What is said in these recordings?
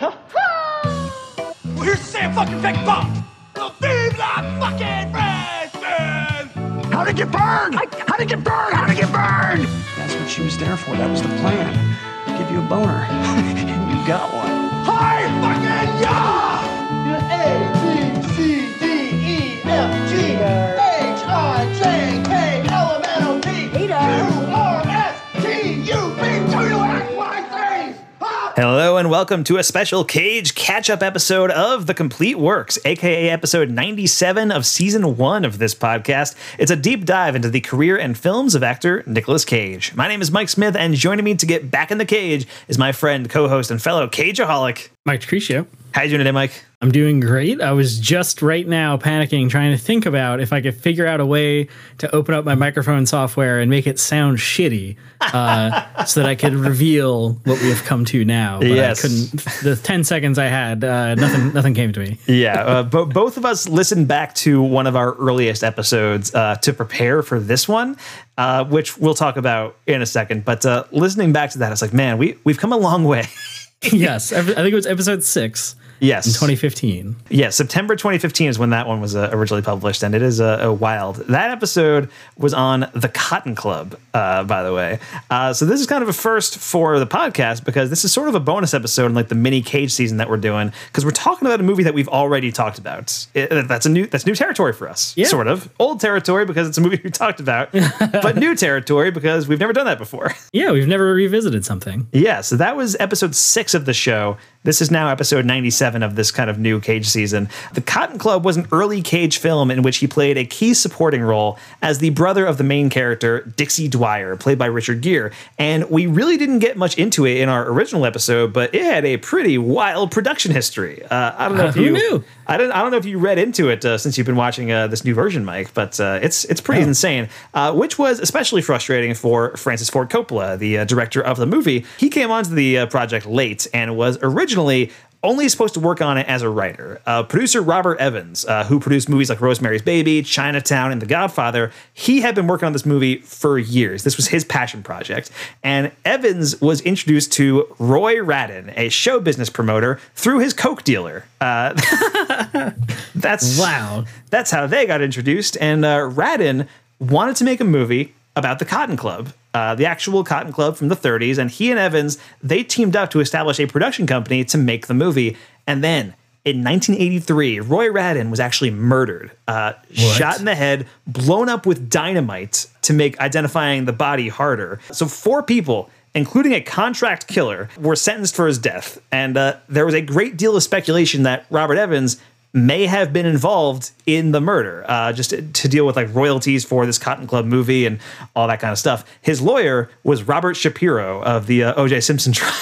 Well, here's Sam fucking Beck Bob. Vive la fucking Frenchman! How to get burned? How to get burned? How to get burned? That's what she was there for. That was the plan. Give you a boner. you got one. Hi fucking yeah! A, B, C, D, E, F, G, H, I, J, K, L, M, N, O, P, Q, R, S, T, U, V, W, X, Y, Z. Hello and welcome to a special Cage catch up episode of The Complete Works, aka episode 97 of season one of this podcast. It's a deep dive into the career and films of actor Nicolas Cage. My name is Mike Smith, and joining me to get back in the cage is my friend, co host, and fellow Cageaholic. Mike Decrecio. How you doing today, Mike? I'm doing great. I was just right now panicking, trying to think about if I could figure out a way to open up my microphone software and make it sound shitty, uh, so that I could reveal what we have come to now. But Yes. I couldn't. The ten seconds I had, uh, nothing, nothing came to me. Yeah, uh, bo- both of us listened back to one of our earliest episodes uh, to prepare for this one, uh, which we'll talk about in a second. But uh, listening back to that, it's like, man, we we've come a long way. yes, I think it was episode six yes, in 2015. Yeah, September 2015 is when that one was uh, originally published, and it is uh, uh, wild. That episode was on the Cotton Club, uh, by the way. Uh, so this is kind of a first for the podcast because this is sort of a bonus episode in like the mini Cage season that we're doing because we're talking about a movie that we've already talked about. It- that's a new that's new territory for us, Yeah. sort of old territory because it's a movie we talked about, but new territory because we've never done that before. Yeah, we've never revisited something. Yeah, so that was episode six of the show. This is now episode 97 of this kind of new Cage season. The Cotton Club was an early Cage film in which he played a key supporting role as the brother of the main character, Dixie Dwyer, played by Richard Gere. And we really didn't get much into it in our original episode, but it had a pretty wild production history. Uh, I don't know if Who you. knew? I don't. I don't know if you read into it uh, since you've been watching uh, this new version, Mike. But uh, it's it's pretty insane. Uh, which was especially frustrating for Francis Ford Coppola, the uh, director of the movie. He came onto the uh, project late and was originally only supposed to work on it as a writer. Uh, producer Robert Evans, uh, who produced movies like Rosemary's Baby, Chinatown, and The Godfather, he had been working on this movie for years. This was his passion project. And Evans was introduced to Roy Radin, a show business promoter, through his Coke dealer. Uh, that's Wow. That's how they got introduced. And uh, Radin wanted to make a movie about the Cotton Club, uh, the actual Cotton Club from the 30s. And he and Evans they teamed up to establish a production company to make the movie. And then in 1983, Roy Radin was actually murdered, uh, shot in the head, blown up with dynamite to make identifying the body harder. So four people including a contract killer, were sentenced for his death. And uh, there was a great deal of speculation that Robert Evans may have been involved in the murder, uh, just to, to deal with like royalties for this Cotton Club movie and all that kind of stuff. His lawyer was Robert Shapiro of the uh, O.J. Simpson trial.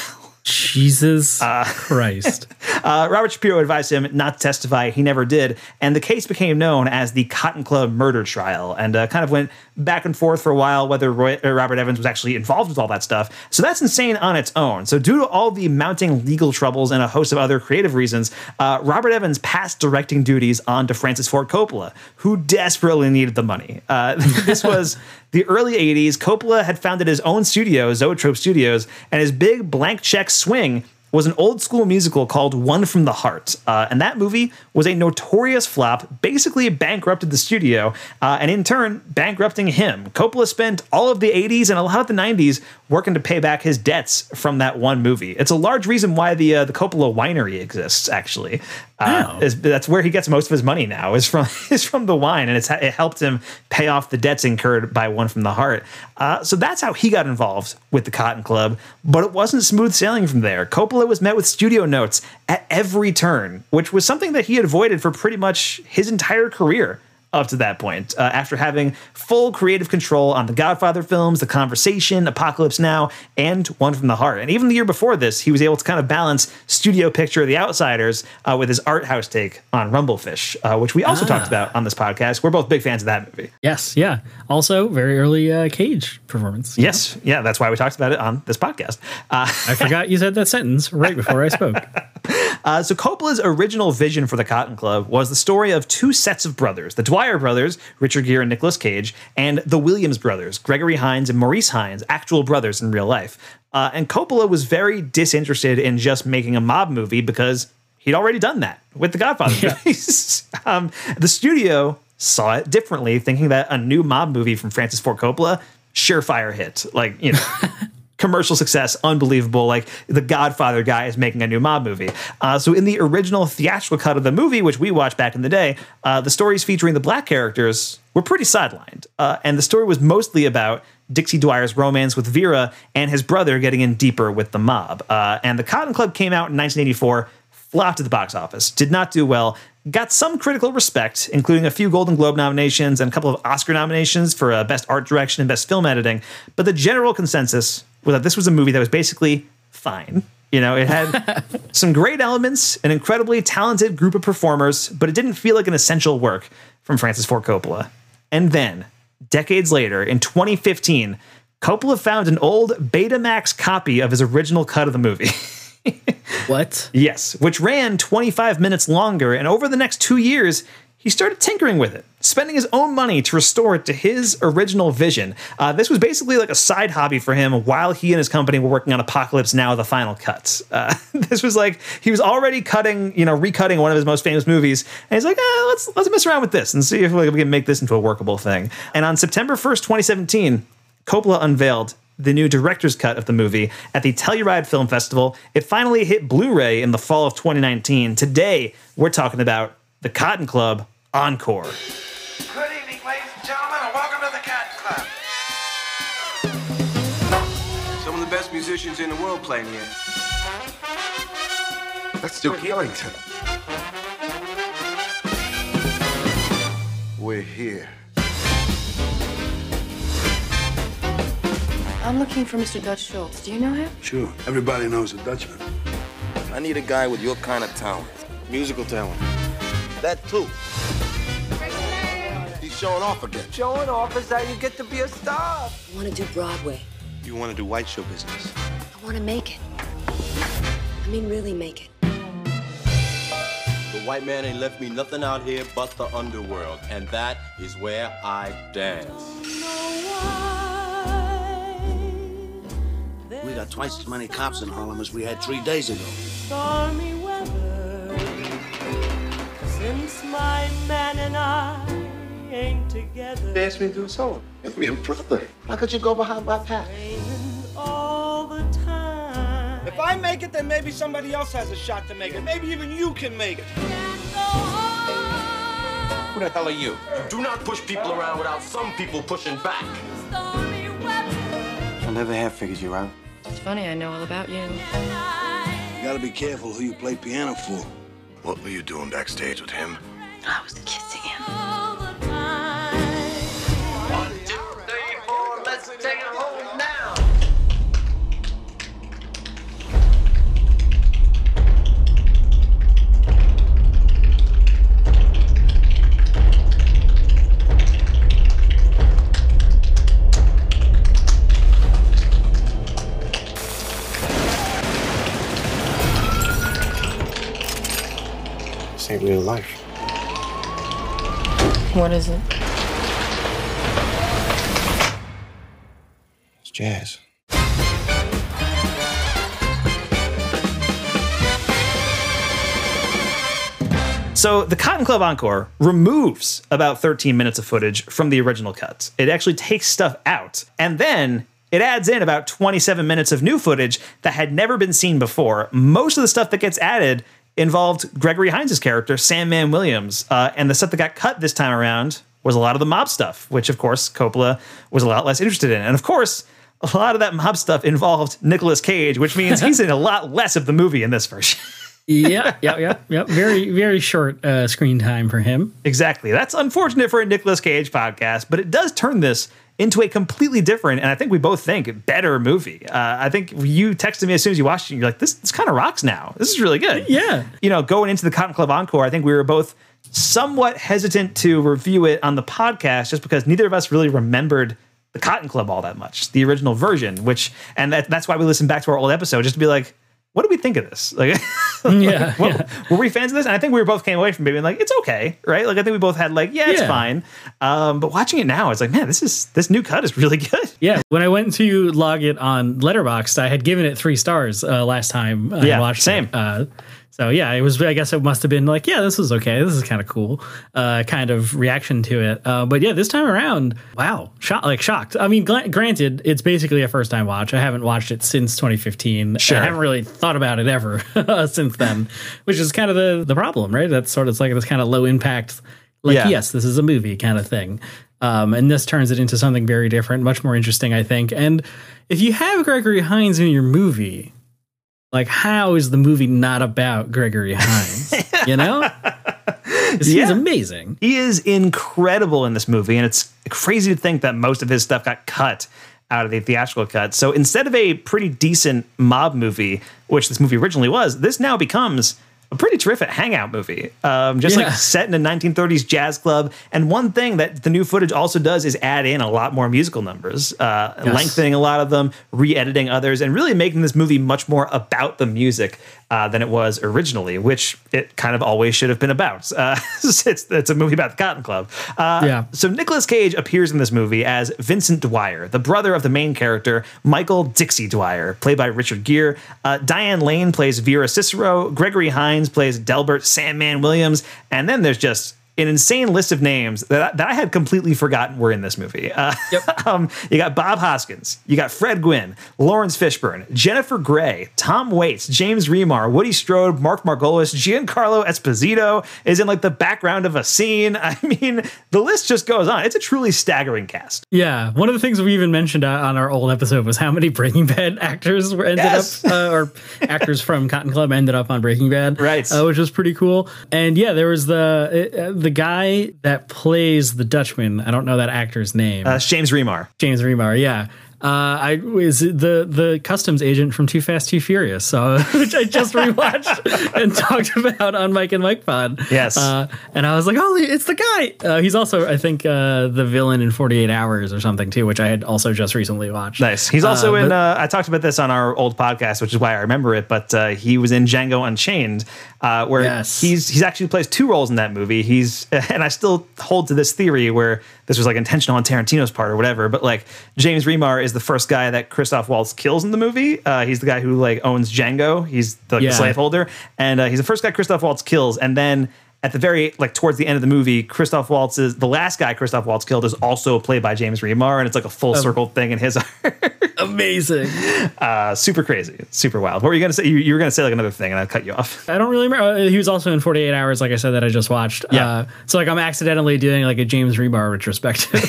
Jesus Christ. Uh, Robert Shapiro advised him not to testify. He never did. And the case became known as the Cotton Club murder trial and uh, kind of went back and forth for a while whether Roy, uh, Robert Evans was actually involved with all that stuff. So that's insane on its own. So, due to all the mounting legal troubles and a host of other creative reasons, uh, Robert Evans passed directing duties on to Francis Ford Coppola, who desperately needed the money. Uh, this was the early 80s. Coppola had founded his own studio, Zoetrope Studios, and his big blank check swing was an old school musical called One from the Heart. Uh, and that movie was a notorious flop, basically bankrupted the studio, uh, and in turn, bankrupting him. Coppola spent all of the 80s and a lot of the 90s working to pay back his debts from that one movie. It's a large reason why the uh, the Coppola winery exists, actually. Uh, Oh. is- that's where he gets most of his money now is from is from the wine, and it's it helped him pay off the debts incurred by One from the Heart. Uh, so that's how he got involved with the Cotton Club. But it wasn't smooth sailing from there. Coppola was met with studio notes at every turn, which was something that he had avoided for pretty much his entire career up to that point, uh, after having full creative control on the Godfather films, The Conversation, Apocalypse Now, and One from the Heart. And even the year before this, he was able to kind of balance studio picture of The Outsiders uh, with his art house take on Rumblefish, uh, which we also talked about on this podcast. We're both big fans of that movie. Yes, yeah. Also, very early uh, Cage performance. Yes, yeah, that's why we talked about it on this podcast. Uh, I forgot you said that sentence right before I spoke. Uh, so Coppola's original vision for the Cotton Club was the story of two sets of brothers, the Dwyer brothers, Richard Gere and Nicolas Cage, and the Williams brothers, Gregory Hines and Maurice Hines, actual brothers in real life. Uh, and Coppola was very disinterested in just making a mob movie because he'd already done that with the Godfather Yeah. movies. um, the studio saw it differently, thinking that a new mob movie from Francis Ford Coppola, surefire hit. Like, you know, commercial success, unbelievable. Like the Godfather guy is making a new mob movie. Uh, so in the original theatrical cut of the movie, which we watched back in the day, uh, the stories featuring the black characters were pretty sidelined, uh, and the story was mostly about. Dixie Dwyer's romance with Vera and his brother getting in deeper with the mob. Uh, and the Cotton Club came out in 1984, flopped at the box office, did not do well, got some critical respect, including a few Golden Globe nominations and a couple of Oscar nominations for uh, Best Art Direction and Best Film Editing. But the general consensus was that this was a movie that was basically fine. You know, it had some great elements, an incredibly talented group of performers, but it didn't feel like an essential work from Francis Ford Coppola. And then, decades later, in 2015, Coppola found an old Betamax copy of his original cut of the movie. What? Yes, which ran 25 minutes longer, and over the next two years, he started tinkering with it, spending his own money to restore it to his original vision. Uh, this was basically like a side hobby for him while he and his company were working on Apocalypse Now, the final cuts. Uh, this was like he was already cutting, you know, recutting one of his most famous movies, and he's like, ah, let's let's mess around with this and see if we can make this into a workable thing. And on September 1st, 2017, Coppola unveiled the new director's cut of the movie at the Telluride Film Festival. It finally hit Blu-ray in the fall of 2019. Today, we're talking about the Cotton Club Encore. Good evening, ladies and gentlemen, and welcome to the Cotton Club. Some of the best musicians in the world playing here. That's Duke Ellington. We're here. I'm looking for Mr. Dutch Schultz. Do you know him? Sure. Everybody knows a Dutchman. I need a guy with your kind of talent. Musical talent. That too. He's showing off again. Showing off is how you get to be a star. I want to do Broadway. You want to do white show business. I want to make it. I mean, really make it. The white man ain't left me nothing out here but the underworld, and that is where I dance. We got twice as many cops in Harlem as we had three days ago. Stormy weather since my man and I ain't together They asked me to do a solo. Me and brother. How could you go behind my back? all the time. If I make it, then maybe somebody else has a shot to make it. Maybe even you can make it. Who the hell are you? You do not push people around without some people pushing back. I'll never have figured you out. It's funny, I know all about you. You gotta be careful who you play piano for. What were you doing backstage with him? I was kissing him. This ain't real life. What is it? It's jazz. So the Cotton Club Encore removes about 13 minutes of footage from the original cut. It actually takes stuff out. And then it adds in about 27 minutes of new footage that had never been seen before. Most of the stuff that gets added involved Gregory Hines' character, Sam Sandman Williams. Uh, and the stuff that got cut this time around was a lot of the mob stuff, which of course Coppola was a lot less interested in. And of course, a lot of that mob stuff involved Nicolas Cage, which means he's in a lot less of the movie in this version. yeah, yeah, yeah, yeah. Very, very short uh, screen time for him. Exactly. That's unfortunate for a Nicolas Cage podcast, but it does turn this into a completely different, and I think we both think better movie. Uh, I think you texted me as soon as you watched it. You're like, this, this kind of rocks now. This is really good. Yeah. You know, going into the Cotton Club Encore, I think we were both somewhat hesitant to review it on the podcast just because neither of us really remembered the Cotton Club all that much, the original version, which, and that, that's why we listened back to our old episode just to be like, what do we think of this? Like, Yeah, Well, yeah. Were we fans of this? And I think we were both came away from being like, it's okay, right? Like I think we both had like, yeah, it's Yeah. fine. Um, but watching it now, it's like, man, this is this new cut is really good. Yeah, when I went to log it on Letterboxd, I had given it three stars uh, last time I Yeah, watched same. it. Uh, so yeah, it was. I guess it must have been like, yeah, this is okay. This is kind of cool. Uh, kind of reaction to it. Uh, but yeah, this time around, wow, shocked. Like shocked. I mean, gla- granted, it's basically a first time watch. I haven't watched it since 2015. Sure. I haven't really thought about it ever since then, which is kind of the the problem, right? That's sort of it's like this kind of low impact. Like Yeah. yes, this is a movie kind of thing. Um, and this turns it into something very different, much more interesting, I think. And if you have Gregory Hines in your movie, like how is the movie not about Gregory Hines? you know? 'Cause He's Yeah. amazing. He is incredible in this movie, and it's crazy to think that most of his stuff got cut out of the theatrical cut. So instead of a pretty decent mob movie, which this movie originally was, this now becomes a pretty terrific hangout movie. Um, just Yeah. like set in a 1930s jazz club. And one thing that the new footage also does is add in a lot more musical numbers, uh, Yes. lengthening a lot of them, re-editing others, and really making this movie much more about the music uh, than it was originally, which it kind of always should have been about. Uh, it's, it's a movie about the Cotton Club. Uh, Yeah. So Nicolas Cage appears in this movie as Vincent Dwyer, the brother of the main character, Michael Dixie Dwyer, played by Richard Gere. Uh, Diane Lane plays Vera Cicero. Gregory Hines plays Delbert Sandman Williams. And then there's just an insane list of names that I, that I had completely forgotten were in this movie. Uh, um, you got Bob Hoskins, you got Fred Gwynne, Laurence Fishburne, Jennifer Grey, Tom Waits, James Remar, Woody Strode, Mark Margolis, Giancarlo Esposito is in like the background of a scene. I mean, the list just goes on. It's a truly staggering cast. Yeah, one of the things we even mentioned uh, on our old episode was how many Breaking Bad actors were ended Yes. up, uh, or actors from Cotton Club ended up on Breaking Bad, Right. Uh, which was pretty cool. And yeah, there was the uh, the guy that plays the Dutchman. I don't know that actor's name. Uh, James Remar. James Remar, yeah. Uh, I was the the customs agent from Too Fast Too Furious, so which I just rewatched and talked about on Mike and Mike Pod. Yes. uh, and I was like, "Holy, it's the guy!" Uh, he's also, I think, uh, the villain in Forty Eight Hours or something too, which I had also just recently watched. Nice. He's also Uh, in. but- Uh, I talked about this on our old podcast, which is why I remember it. But uh, he was in Django Unchained, uh, where Yes. he's he's actually plays two roles in that movie. He's and I still hold to this theory where this was like intentional on Tarantino's part or whatever. But like James Remar is the first guy that Christoph Waltz kills in the movie. Uh, he's the guy who like owns Django. He's the, like, Yeah. the slaveholder, and uh, he's the first guy Christoph Waltz kills, and then. At the very like towards the end of the movie, Christoph Waltz is the last guy Christoph Waltz killed is also played by James Remar, and it's like a full circle thing in his Amazing. uh, super crazy, super wild. What were you gonna say? You, you were gonna say like another thing, and I cut you off. I don't really remember. Uh, He was also in 48 Hours, like I said, that I just watched. Yeah. Uh, so like I'm accidentally doing like a James Remar retrospective.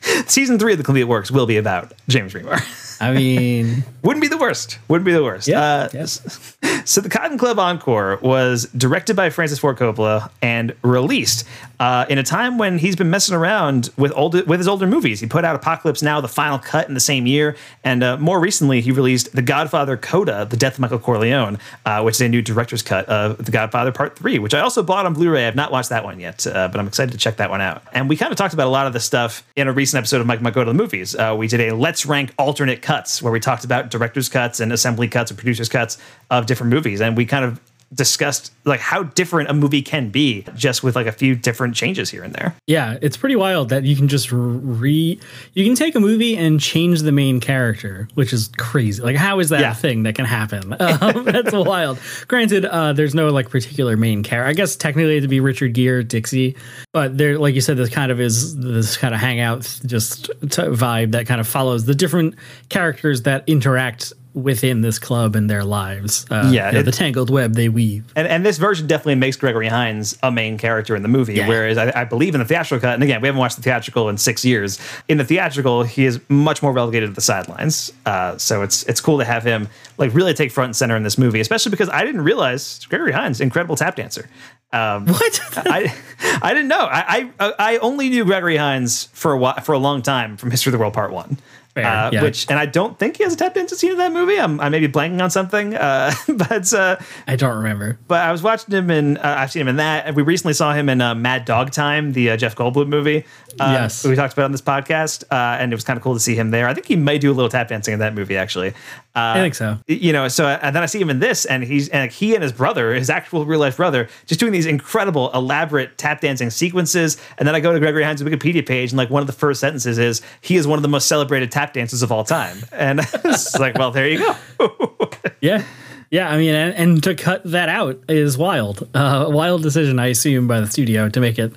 Season three of the Complete Works will be about James Remar. I mean, Wouldn't be the worst. Wouldn't be the worst. Yeah, Uh, yes. So the Cotton Club Encore was directed by Francis Ford Coppola and released uh, in a time when he's been messing around with older with his older movies. He put out Apocalypse Now, the final cut in the same year, and uh, more recently he released The Godfather Coda, The Death of Michael Corleone, uh, which is a new director's cut of The Godfather Part Three, which I also bought on Blu-ray. I've not watched that one yet, uh, but I'm excited to check that one out. And we kind of talked about a lot of this stuff in a recent episode of Mike Might Go to the Movies. Uh, we did a Let's Rank alternate cuts where we talked about director's cuts and assembly cuts and producers cuts of different movies, and we kind of discussed like how different a movie can be just with like a few different changes here and there. yeah, it's pretty wild that you can just re. You can take a movie and change the main character, which is crazy. Like, how is that Yeah. a thing that can happen? Um, that's wild. Granted, uh, there's no like particular main character. I guess technically it'd be Richard Gere, Dixie, but there, like you said, this kind of is this kind of hangout just t- vibe that kind of follows the different characters that interact within this club and their lives. Uh, Yeah, you know, it- the tangled web they weave. And, and this version definitely makes Gregory Hines a main character in the movie, Yeah. whereas I, I believe in the theatrical cut, and again, we haven't watched the theatrical in six years. In the theatrical, he is much more relegated to the sidelines. Uh, so it's it's cool to have him like really take front and center in this movie, especially because I didn't realize Gregory Hines, incredible tap dancer. Um, What? I I didn't know. I, I I only knew Gregory Hines for a while, for a long time from History of the World Part One. Fair, Uh, yeah. Which and I don't think he has a tap dance scene in that movie. I'm I may be blanking on something, uh, but uh, I don't remember. but I was watching him in. Uh, I've seen him in that. And we recently saw him in uh, Mad Dog Time, the uh, Jeff Goldblum movie. Uh, Yes. we talked about on this podcast, uh, and it was kind of cool to see him there. I think he may do a little tap dancing in that movie, actually. I think so. You know, so and then I see him in this, and he's and he and his brother, his actual real life brother, just doing these incredible, elaborate tap dancing sequences. And then I go to Gregory Hines' Wikipedia page, and like one of the first sentences is, "He is one of the most celebrated tap dancers of all time." And it's like, well, there you go. yeah. Yeah, I mean, and, and, to cut that out is wild. Uh, wild decision, I assume, by the studio to make it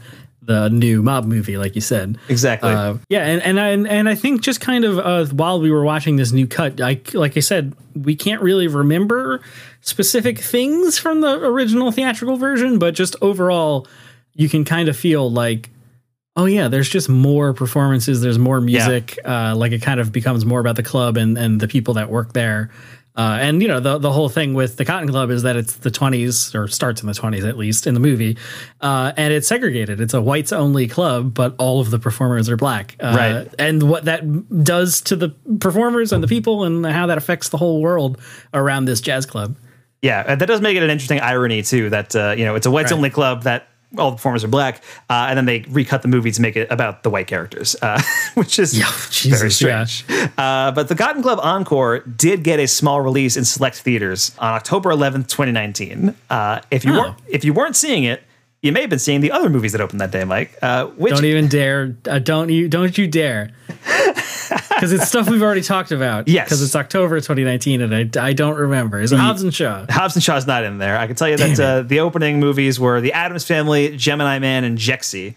the new mob movie, like you said. Exactly. Uh, yeah, and and I, and I think just kind of uh, while we were watching this new cut, I like I said, we can't really remember specific things from the original theatrical version, but just overall, you can kind of feel like. Oh yeah, there's just more performances. There's more music. Yeah. Uh, like it kind of becomes more about the club and and the people that work there. Uh, and you know the the whole thing with the Cotton Club is that it's the 20s or starts in the 20s at least in the movie, uh, and it's segregated. It's a whites only club, but all of the performers are black. Uh, right. And what that does to the performers and the people, and how that affects the whole world around this jazz club. Yeah, that does make it an interesting irony too. That uh, you know it's a whites right. only club that all the performers are black, uh, and then they recut the movie to make it about the white characters, uh, which is yeah, Jesus, very strange. Yeah. Uh, but the Cotton Club Encore did get a small release in select theaters on October 11th, 2019. Uh, if you oh. weren't if you weren't seeing it, you may have been seeing the other movies that opened that day, Mike. Uh, which don't even dare! Uh, don't you? Don't you dare! because it's stuff we've already talked about. Yes, because it's October 2019, and I, I don't remember. Is it Hobbs and Shaw? Hobbs and Shaw's not in there. I can tell you that uh, the opening movies were The Addams Family, Gemini Man, and Jexi.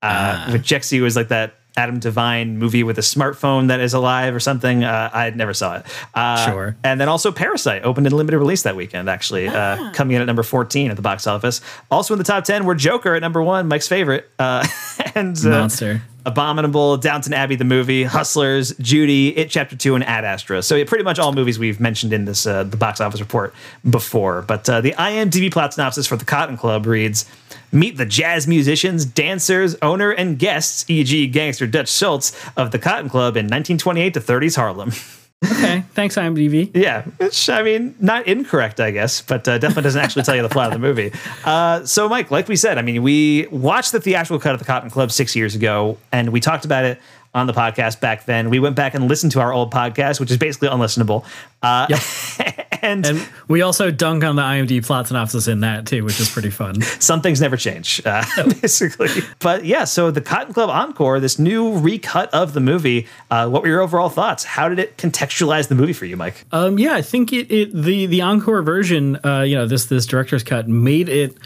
Uh, uh. Jexi was like that Adam Devine movie with a smartphone that is alive or something. Uh, I never saw it. Uh, sure. And then also Parasite opened in limited release that weekend, actually, uh, ah. coming in at number 14 at the box office. Also in the top 10 were Joker at number one, Mike's favorite. Uh, and uh, Monster. Abominable, Downton Abbey the movie, Hustlers, Judy, It Chapter Two, and Ad Astra. So pretty much all movies we've mentioned in this uh, the box office report before. But uh, the IMDb plot synopsis for the Cotton Club reads: Meet the jazz musicians, dancers, owner, and guests, e.g., gangster Dutch Schultz of the Cotton Club in 1928 to 30s Harlem. Okay, thanks IMDb. yeah, which I mean, not incorrect, I guess, but uh, definitely doesn't actually tell you the plot of the movie. Uh, so, Mike, like we said, I mean, we watched the theatrical cut of the Cotton Club six years ago, and we talked about it on the podcast back then. We went back and listened to our old podcast, which is basically unlistenable. Uh, yep. and, and, we also dunk on the IMDb plot synopsis in that too, which is pretty fun. Some things never change, uh, basically. But yeah, so the Cotton Club Encore, this new recut of the movie. Uh, what were your overall thoughts? How did it contextualize the movie for you, Mike? Um, yeah, I think it, it the the encore version, uh, you know, this this director's cut made it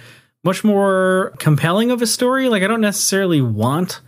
much more compelling of a story. Like I don't necessarily want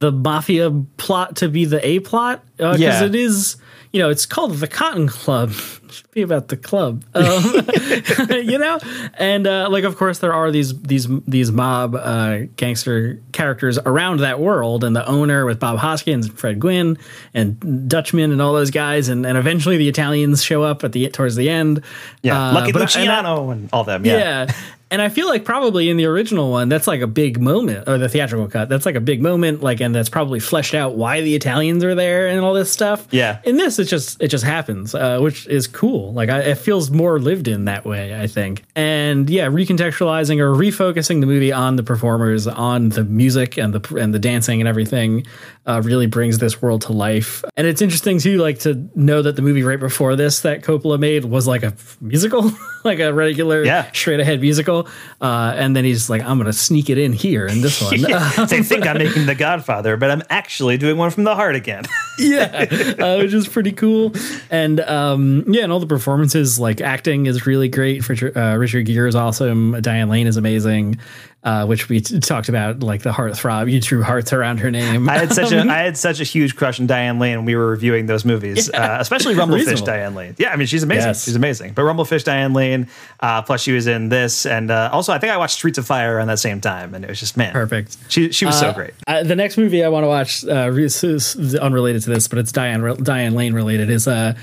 the mafia plot to be the A plot because uh, yeah. it is you know it's called the Cotton Club. Should be about the club, um, you know. And uh, like, of course, there are these these these mob uh, gangster characters around that world, and the owner with Bob Hoskins, and Fred Gwynne and Dutchman, and all those guys, and, and eventually the Italians show up at the towards the end. Yeah, uh, Lucky Luciano and, and, all them. Yeah. yeah. And I feel like probably in the original one, that's like a big moment, or the theatrical cut, that's like a big moment, like, and that's probably fleshed out why the Italians are there and all this stuff. Yeah. In this, it just it just happens, uh, which is cool. Like, I, it feels more lived in that way, I think. And yeah, recontextualizing or refocusing the movie on the performers, on the music and the and the dancing and everything, uh, really brings this world to life. And it's interesting too, like to know that the movie right before this that Coppola made was like a musical, like a regular, yeah. straight ahead musical uh, and then he's like, I'm going to sneak it in here in this one. yeah. they think I'm making The Godfather, but I'm actually doing one from the heart again. yeah, uh, which is pretty cool. And um, yeah, all the performances, like acting is really great. For, uh, Richard Gere is awesome. Diane Lane is amazing uh, which we t- talked about, like the heart throb. You drew hearts around her name. I had such a I had such a huge crush on Diane Lane when we were reviewing those movies, yeah. uh, especially Rumblefish Diane Lane. Yeah, I mean she's amazing. Yes. She's amazing. But Rumblefish Diane Lane, uh, plus she was in this, and uh, also I think I watched Streets of Fire around that same time, and it was just man, perfect. She she was so uh, great. the next movie I want to watch uh, is unrelated to this, but it's Diane Diane Lane related. Is uh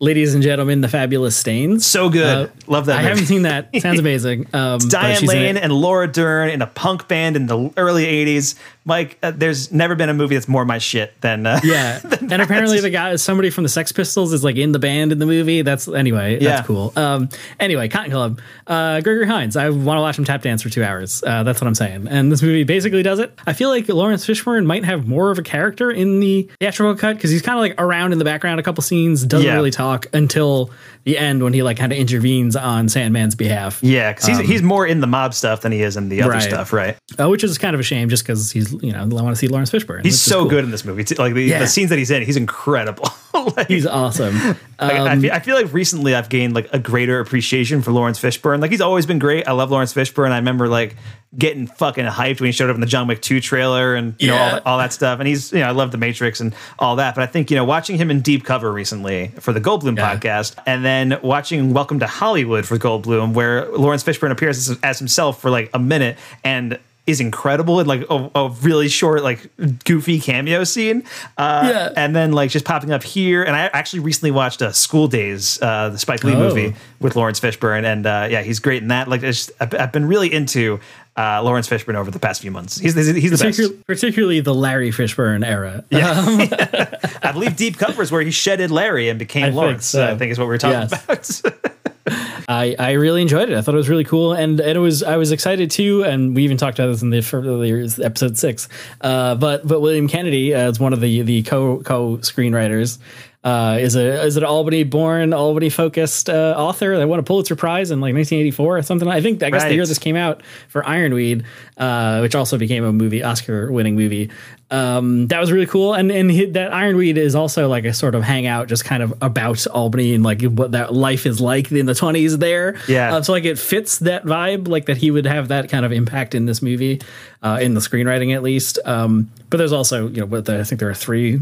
Ladies and Gentlemen, The Fabulous Stains. So good. Uh, Love that. I haven't seen that. Sounds amazing. Um, Diane Lane and Laura Dern in a punk band in the early 80s. Mike, uh, there's never been a movie that's more my shit than uh, Yeah, and apparently the guy, somebody from the Sex Pistols, is like in the band in the movie. That's anyway, Yeah. that's cool. Um, anyway, Cotton Club, uh, Gregory Hines. I want to watch him tap dance for two hours. Uh, that's what I'm saying. And this movie basically does it. I feel like Laurence Fishburne might have more of a character in the theatrical cut because he's kind of like around in the background a couple scenes, doesn't Yeah. really talk until the end when he like kind of intervenes on Sandman's behalf. Yeah, because he's, Um, he's more in the mob stuff than he is in the other Right. stuff, right? uh, which is kind of a shame just because he's you know I want to see Laurence Fishburne. He's so cool. good in this movie. It's- Like the, Yeah. the scenes that he's in, he's incredible. like, He's awesome. like, I, Um, feel, I feel like recently I've gained like a greater appreciation for Laurence Fishburne. Like he's always been great. I love Laurence Fishburne. I remember like getting fucking hyped when he showed up in the John Wick 2 trailer and you know all that, all that stuff. And he's you know I love The Matrix and all that. But I think you know watching him in Deep Cover recently for the Goldblum podcast, and then watching Welcome to Hollywood for Goldblum, where Laurence Fishburne appears as, as himself for like a minute and is incredible in like a, a really short like goofy cameo scene uh Yeah. and then like just popping up here and i actually recently watched uh, school daze uh the spike lee Oh. movie with laurence fishburne and uh yeah he's great in that like it's just, I've, I've been really into uh laurence fishburne over the past few months he's, he's, he's the best particularly the Larry Fishburne era. Yeah, i believe deep cover is where he shedded larry and became I think laurence so. i think is what we were talking Yes. about I, I really enjoyed it. I thought it was really cool, and, and it was I was excited too. And we even talked about this in the episode six. Uh, but but William Kennedy uh, is one of the the co co screenwriters. Uh, is a is an Albany born, Albany focused uh, author that won a Pulitzer Prize in like 1984 or something. I think I guess the year this came out for Ironweed, uh, which also became a movie Oscar winning movie. Um, that was really cool, and and he, that Ironweed is also like a sort of hangout, just kind of about Albany and like what that life is like in the 20s there. Yeah. Uh, so like it fits that vibe, like that he would have that kind of impact in this movie, uh, in the screenwriting at least. Um, but there's also you know what the, I think there are three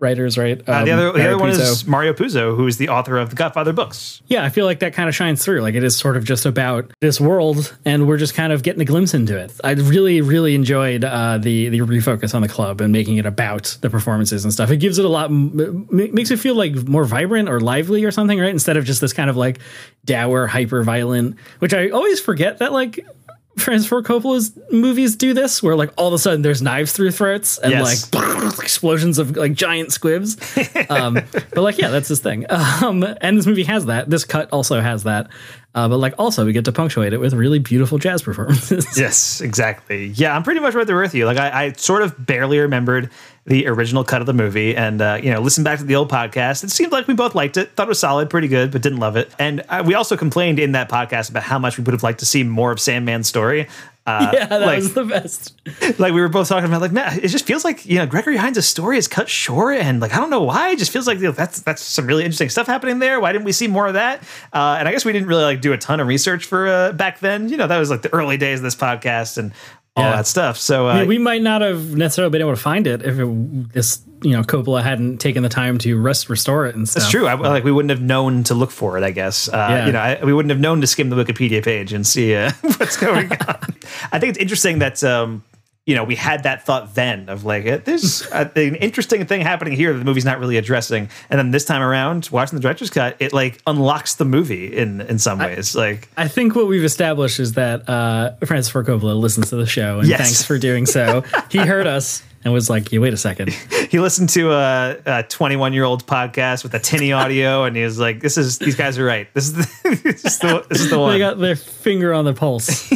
writers, right? uh, the Um, other, the other one is mario puzo who is the author of the godfather books Yeah, I feel like that kind of shines through. Like it is sort of just about this world, and we're just kind of getting a glimpse into it. I really, really enjoyed uh, the the refocus on the club and making it about the performances and stuff. It gives it a lot, m- makes it feel like more vibrant or lively or something, right? Instead of just this kind of like dour, hyper violent, which I always forget that like. Francis Coppola's movies do this, where like all of a sudden there's knives through throats and Yes. like explosions of like giant squibs. Um, but like, yeah, that's his thing. Um, and this movie has that. This cut also has that. Uh, but like, also we get to punctuate it with really beautiful jazz performances. Yes, exactly. Yeah, I'm pretty much right there with you. Like, I, I sort of barely remembered the original cut of the movie, and uh, you know, listen back to the old podcast. It seemed like we both liked it, thought it was solid, pretty good, but didn't love it. And uh, we also complained in that podcast about how much we would have liked to see more of Sandman's story. Uh, yeah, that like, was the best. like we were both talking about, like, man, it just feels like you know Gregory Hines' story is cut short, and like I don't know why. It just feels like you know, that's that's some really interesting stuff happening there. Why didn't we see more of that? Uh, and I guess we didn't really like do a ton of research for uh, back then. You know, that was like the early days of this podcast and all Yeah. that stuff. So uh, I mean, we might not have necessarily been able to find it if it, this, you know, Coppola hadn't taken the time to rest, restore it and stuff. That's true. I, like we wouldn't have known to look for it. I guess. Uh, Yeah. You know, I, we wouldn't have known to skim the Wikipedia page and see uh, what's going on. I think it's interesting that um, you know we had that thought then of like uh, there's an interesting thing happening here that the movie's not really addressing, and then this time around, watching the director's cut, it like unlocks the movie in in some ways. like I think what we've established is that uh, Francis Ford Coppola listens to the show, and Yes. thanks for doing so. he heard us and was like, "Yeah, wait a second. he listened to a, a 21 year old podcast with a tinny audio, and he was like, "This is these guys are right. This is the, this is the, this is the one." They got their finger on the pulse."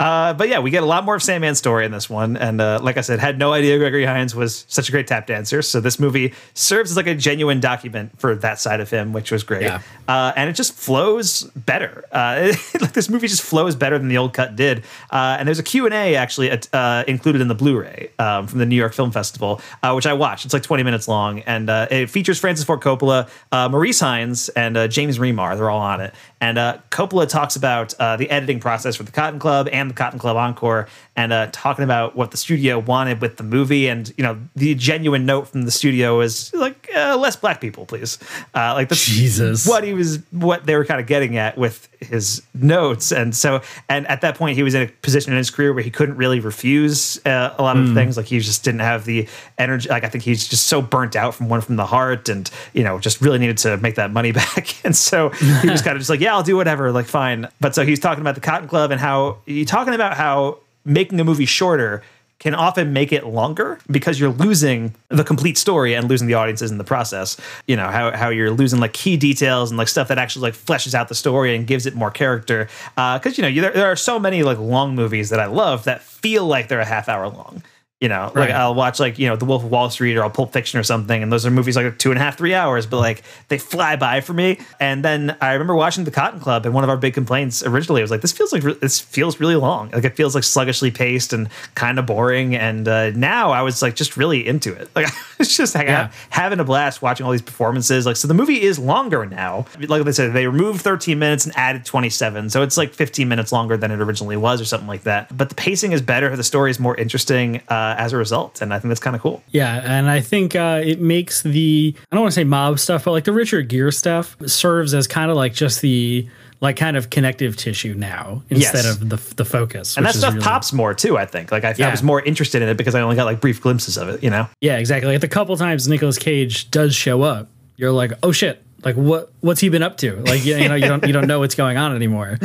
Uh, but yeah, we get a lot more of Sandman's story in this one. And uh, like I said, had no idea Gregory Hines was such a great tap dancer. So this movie serves as like a genuine document for that side of him, which was great. Yeah. Uh, and it just flows better. Uh, like this movie just flows better than the old cut did. Uh, and there's a Q&A actually uh, included in the Blu-ray um, from the New York Film Festival, uh, which I watched. It's like 20 minutes long. And uh, it features Francis Ford Coppola, uh, Maurice Hines, and uh, James Remar. They're all on it. And uh, Coppola talks about uh, the editing process for the Cotton Club and the Cotton Club Encore, and uh, talking about what the studio wanted with the movie. And you know, the genuine note from the studio is like uh, less black people, please. Uh, like that's Jesus. what he was, what they were kind of getting at with his notes. And so, and at that point, he was in a position in his career where he couldn't really refuse uh, a lot of Mm. things. Like he just didn't have the energy. Like I think he's just so burnt out from one from the heart, and you know, just really needed to make that money back. And so he was kind of just like, yeah, I'll do whatever, like fine. But so he's talking about the Cotton Club and how he talking about how making a movie shorter can often make it longer because you're losing the complete story and losing the audiences in the process. You know, how, how you're losing like key details and like stuff that actually like fleshes out the story and gives it more character. Uh, because, you know, you, there, there are so many like long movies that I love that feel like they're a half hour long. You know, Right. like I'll watch like you know The Wolf of Wall Street or I'll Pulp Fiction or something, and those are movies like two and a half, three hours, but like they fly by for me. And then I remember watching The Cotton Club, and one of our big complaints originally was like, this feels like re- this feels really long, like it feels like sluggishly paced and kind of boring. And uh, now I was like just really into it, like it's just like, Yeah. having a blast watching all these performances. Like so, the movie is longer now. Like they said, they removed 13 minutes and added 27, so it's like 15 minutes longer than it originally was, or something like that. But the pacing is better. The story is more interesting uh, as a result, and I think that's kind of cool. Yeah, and I think uh, it makes the I don't want to say mob stuff, but like the Richard Gere stuff serves as kind of like just the like kind of connective tissue now instead Yes. of the the focus. And that stuff really- pops more too. I think. Like I, I was more interested in it because I only got like brief glimpses of it. You know. Yeah, exactly. Like the couple times Nicolas Cage does show up, you're like, oh shit, like what what's he been up to? Like you, you know you don't you don't know what's going on anymore.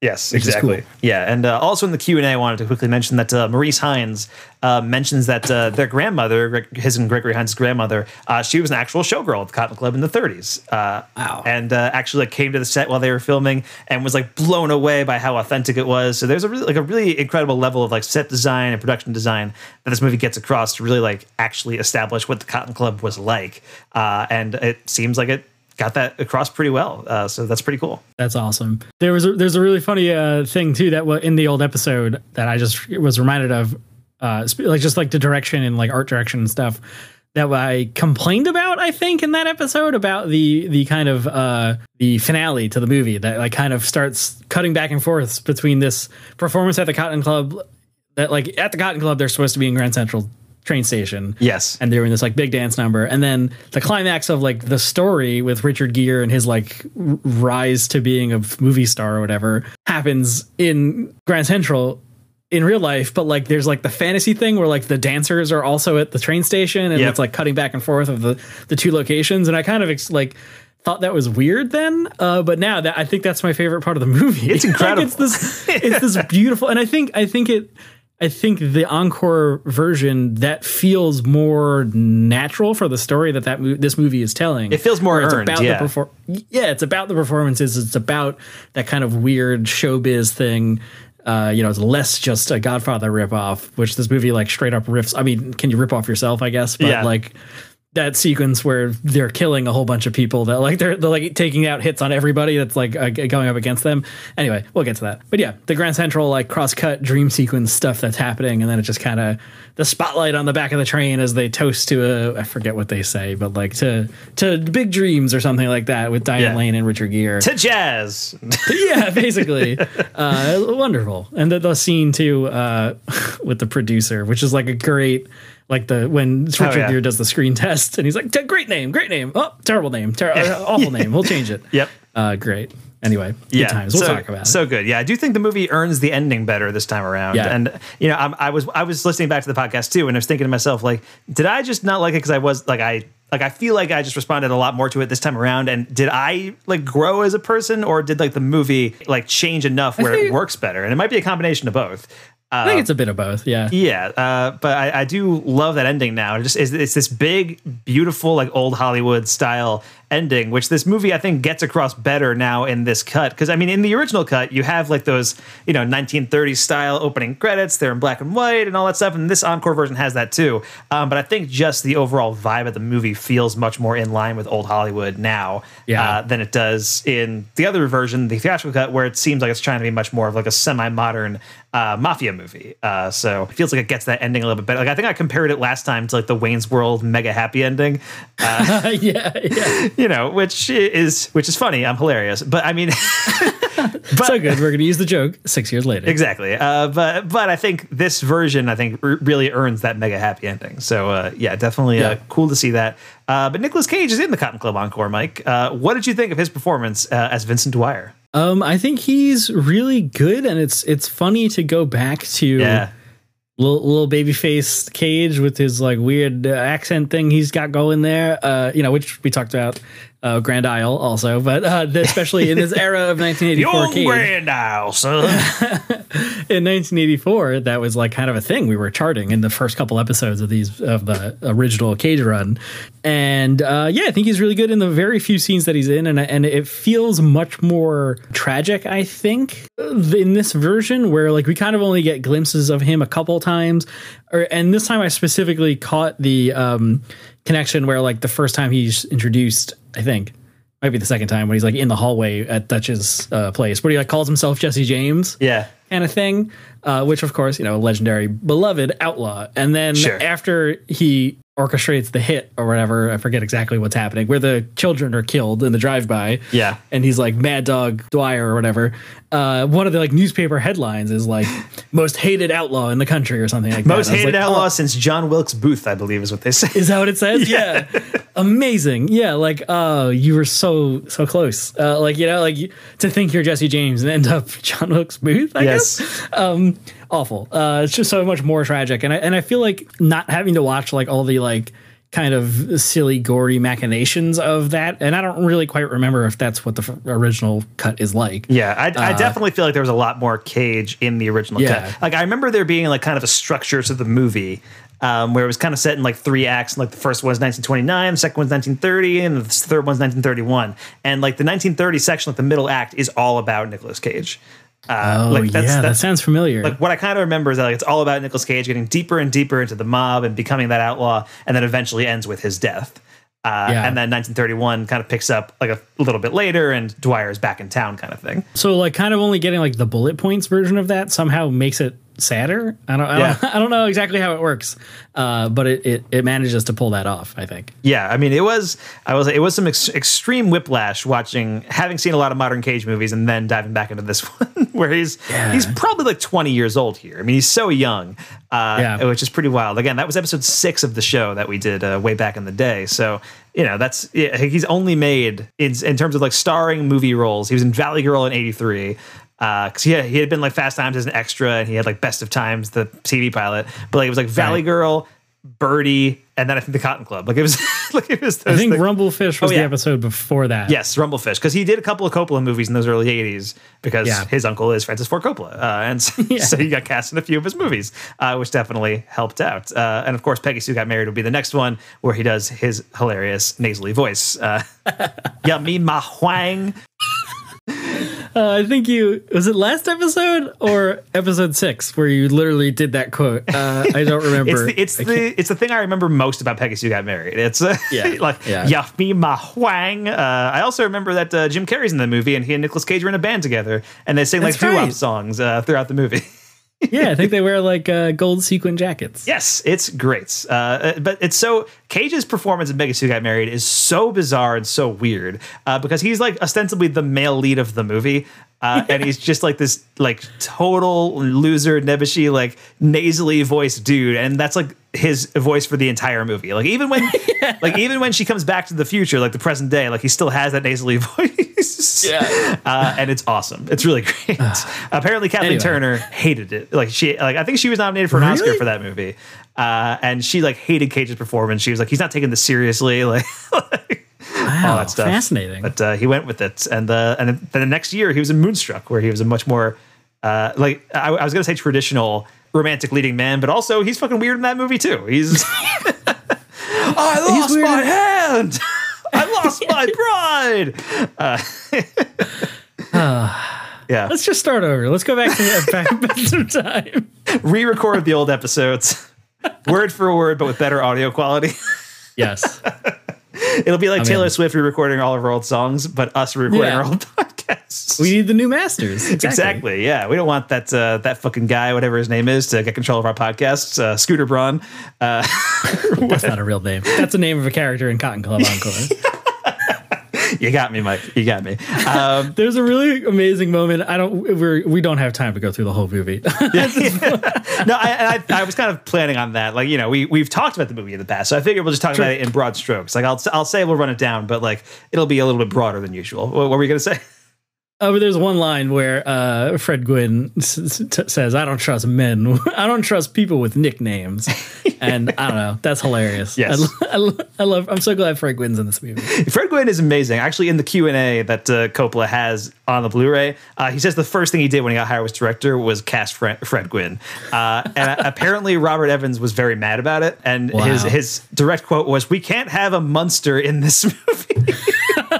Yes, Which exactly. cool. Yeah, and uh, also in the Q and A, I wanted to quickly mention that uh, Maurice Hines uh, mentions that uh, their grandmother, Greg- his and Gregory Hines' grandmother, uh, she was an actual showgirl at the Cotton Club in the 30s. Uh, Wow. And uh, actually like, came to the set while they were filming and was like blown away by how authentic it was. So there's a really like a really incredible level of like set design and production design that this movie gets across to really like actually establish what the Cotton Club was like. Uh, and it seems like it got that across pretty well. Uh, so that's pretty cool. That's awesome. There was a, there's a really funny uh, thing too that in the old episode that I just was reminded of, uh, like just like the direction and like art direction and stuff that I complained about. I think in that episode about the the kind of uh, the finale to the movie that like kind of starts cutting back and forth between this performance at the Cotton Club that like at the Cotton Club they're supposed to be in Grand Central train station Yes. and doing this like big dance number and then the climax of like the story with richard gere and his like r- rise to being a movie star or whatever happens in grand central in real life but like there's like the fantasy thing where like the dancers are also at the train station and Yep. it's like cutting back and forth of the the two locations and i kind of ex- like thought that was weird then uh but now that i think that's my favorite part of the movie It's Like, incredible. it's this it's this beautiful and i think i think it I think the encore version that feels more natural for the story that that mo- this movie is telling. It feels more it's earned, about yeah. the perfor- yeah, it's about the performances. It's about that kind of weird showbiz thing. Uh, you know, it's less just a Godfather ripoff, which this movie like straight up riffs. I mean, can you rip off yourself? I guess, but Yeah. like that sequence where they're killing a whole bunch of people that like they're, they're like taking out hits on everybody that's like uh, going up against them anyway we'll get to that but yeah the grand central like cross-cut dream sequence stuff that's happening and then it just kind of the spotlight on the back of the train as they toast to a i forget what they say but like to to big dreams or something like that with diane Yeah. lane and richard gere To jazz. yeah, basically. Uh, wonderful. And the, the scene too uh, with the producer, which is like a great, like the when Richard Oh, yeah. Gere does the screen test, and he's like, "Great name, great name. Oh, terrible name, ter- uh, awful name. We'll change it." Yep. Uh, great. Anyway, good times. We'll so, talk about so good. Yeah, I do think the movie earns the ending better this time around. Yeah. And you know, I'm, I was I was listening back to the podcast too, and I was thinking to myself, like, did I just not like it because I was like I like I feel like I just responded a lot more to it this time around, and did I like grow as a person, or did like the movie like change enough where it works better? And it might be a combination of both. I think it's a bit of both. Yeah. Yeah, uh, but I, I do love that ending now. It just it's, it's this big, beautiful, like old Hollywood style ending, which this movie I think gets across better now in this cut. Because I mean, in the original cut, you have like those you know 1930s style opening credits. They're in black and white and all that stuff, and this encore version has that too. Um, but I think just the overall vibe of the movie feels much more in line with old Hollywood now Yeah. uh, than it does in the other version, the theatrical cut, where it seems like it's trying to be much more of like a semi-modern uh, mafia movie. Uh, so it feels like it gets that ending a little bit better. Like I think I compared it last time to like the Wayne's World mega happy ending, yeah. Yeah. You know, which is which is funny. I'm hilarious, but I mean, so good. We're going to use the joke six years later. exactly. Uh, but but I think this version I think r- really earns that mega happy ending. So uh, yeah, definitely uh, cool to see that. Uh, but Nicolas Cage is in the Cotton Club encore, Mike. Uh, what did you think of his performance uh, as Vincent Dwyer? Um, I think he's really good, and it's it's funny to go back to Yeah. Little, little baby face Cage with his like weird uh, accent thing he's got going there. Uh, you know, which we talked about uh, Grand Isle also, but uh, especially in this era of 1984 Your Cage. Grand Isle, son. in 1984 that was like kind of a thing we were charting in the first couple episodes of these of the original cage run and uh, yeah i think he's really good in the very few scenes that he's in and, and it feels much more tragic i think in this version where like we kind of only get glimpses of him a couple times or and this time i specifically caught the um, connection where like the first time he's introduced i think might be the second time when he's like in the hallway at Dutch's uh, place, where he like calls himself Jesse James, yeah, kind of thing. Uh, which of course, you know, legendary, beloved outlaw. And then Sure. after he orchestrates the hit or whatever, I forget exactly what's happening, where the children are killed in the drive-by. Yeah. and he's like Mad Dog Dwyer or whatever. Uh, one of the like newspaper headlines is like most hated outlaw in the country or something like Most that. Was hated like, outlaw oh, since John Wilkes Booth, I believe, is what they say. is that what it says? yeah. Amazing. Yeah. Like, oh, you were so, so close. Uh, like, you know, like to think you're Jesse James and end up John Wilkes Booth, I Yes. guess. Um, awful. Uh, it's just so much more tragic. And I, and I feel like not having to watch like all the like kind of silly, gory machinations of that. And I don't really quite remember if that's what the f- original cut is like. Yeah, I, I Uh, definitely feel like there was a lot more Cage in the original Yeah. cut. Like I remember there being like kind of a structure to the movie. Um, where it was kind of set in like three acts. Like the first one's 1929, the second one's 1930, and the third one's 1931. And like the 1930 section, like the middle act, is all about Nicolas Cage. Uh, Oh, like yeah. that sounds familiar. like what I kind of remember is that like it's all about Nicolas Cage getting deeper and deeper into the mob and becoming that outlaw, and then eventually ends with his death. Uh, Yeah. And then 1931 kind of picks up like a little bit later, and Dwyer is back in town, kind of thing. So like kind of only getting like the bullet points version of that somehow makes it sadder. I don't I, don't, I don't know exactly how it works, uh, but it, it it manages to pull that off. I think. Yeah, I mean, it was I was it was some ex- extreme whiplash watching, having seen a lot of modern Cage movies, and then diving back into this one where he's he's probably like twenty years old here. I mean, he's so young, uh, Yeah. which is pretty wild. Again, that was episode six of the show that we did uh, way back in the day. So you know, that's yeah, he's only made in in terms of like starring movie roles. He was in Valley Girl in '83. Because he, had- he had been like Fast Times as an extra, and he had like Best of Times, the TV pilot. But like it was like Valley. Girl, Birdie, and then I think the Cotton Club. Like it was like it was. I think things. Rumble Fish was Oh, yeah. the episode before that. Yes, Rumble Fish, because he did a couple of Coppola movies in those early '80s because Yeah. his uncle is Francis Ford Coppola, uh, and so, so he got cast in a few of his movies, uh, which definitely helped out. Uh, and of course, Peggy Sue Got Married will be the next one where he does his hilarious nasally voice. Uh, Yummy ma huang. Uh, I think you was it last episode or episode six where you literally did that quote. Uh, I don't remember. It's the it's the it's the thing I remember most about Peggy Sue Got Married. It's uh, Yeah, like yeah. Yummy ma huang. Uh, I also remember that uh, Jim Carrey's in the movie and he and Nicolas Cage were in a band together and they sing like doo-wop right. songs uh, throughout the movie. yeah, I think they wear like uh, gold sequin jackets. Yes, it's great. Uh, but it's so Cage's performance in Mega Got Married is so bizarre and so weird uh, because he's like ostensibly the male lead of the movie. Uh, and he's just like this like total loser nebbishy like nasally voiced dude and that's like his voice for the entire movie. Like even when like even when she comes back to the future like the present day like he still has that nasally voice. Yeah. uh, and it's awesome. It's really great. Apparently kathleen Anyway. turner hated it. Like she like i think she was nominated for an oscar for that movie. Uh, and she like hated cage's performance. She was like he's not taking this seriously. Like Wow, all that stuff. fascinating. but uh, he went with it. And uh, and then the next year he was in moonstruck where he was a much more uh, like I, I was gonna say traditional romantic leading man but also he's fucking weird in that movie too he's i lost weird my in- hand i lost my pride uh, yeah Let's just start over. Let's go back to back, back to time. re-record the old episodes word for word but with better audio quality Yes. it'll be like I'm taylor in. swift re-recording all of her old songs but us re-recording Yeah. our old We need the new masters. Exactly. Exactly. Yeah, we don't want that uh, that fucking guy, whatever his name is, to get control of our podcasts. Uh, Scooter Braun. Uh, That's not a real name. That's the name of a character in Cotton Club Encore. you got me, Mike. You got me. Um, There's a really amazing moment. I don't. We're, we don't have time to go through the whole movie. no, I, I, I was kind of planning on that. Like, you know, we we've talked about the movie in the past, so I figured we'll just talk Sure. about it in broad strokes. Like, I'll I'll say we'll run it down, but like it'll be a little bit broader than usual. What, what were you gonna say? Oh, but there's one line where uh, Fred Gwynne s- s- t- says, "I don't trust men. I don't trust people with nicknames," and I don't know. That's hilarious. Yes. I, I, I love. I'm so glad Fred Gwynne's in this movie. Fred Gwynne is amazing. Actually, in the Q and A that uh, Coppola has on the Blu-ray, uh, he says the first thing he did when he got hired as director was cast Fred, Fred Gwynne, uh, and apparently Robert Evans was very mad about it. And his his direct quote was, "We can't have a monster in this movie."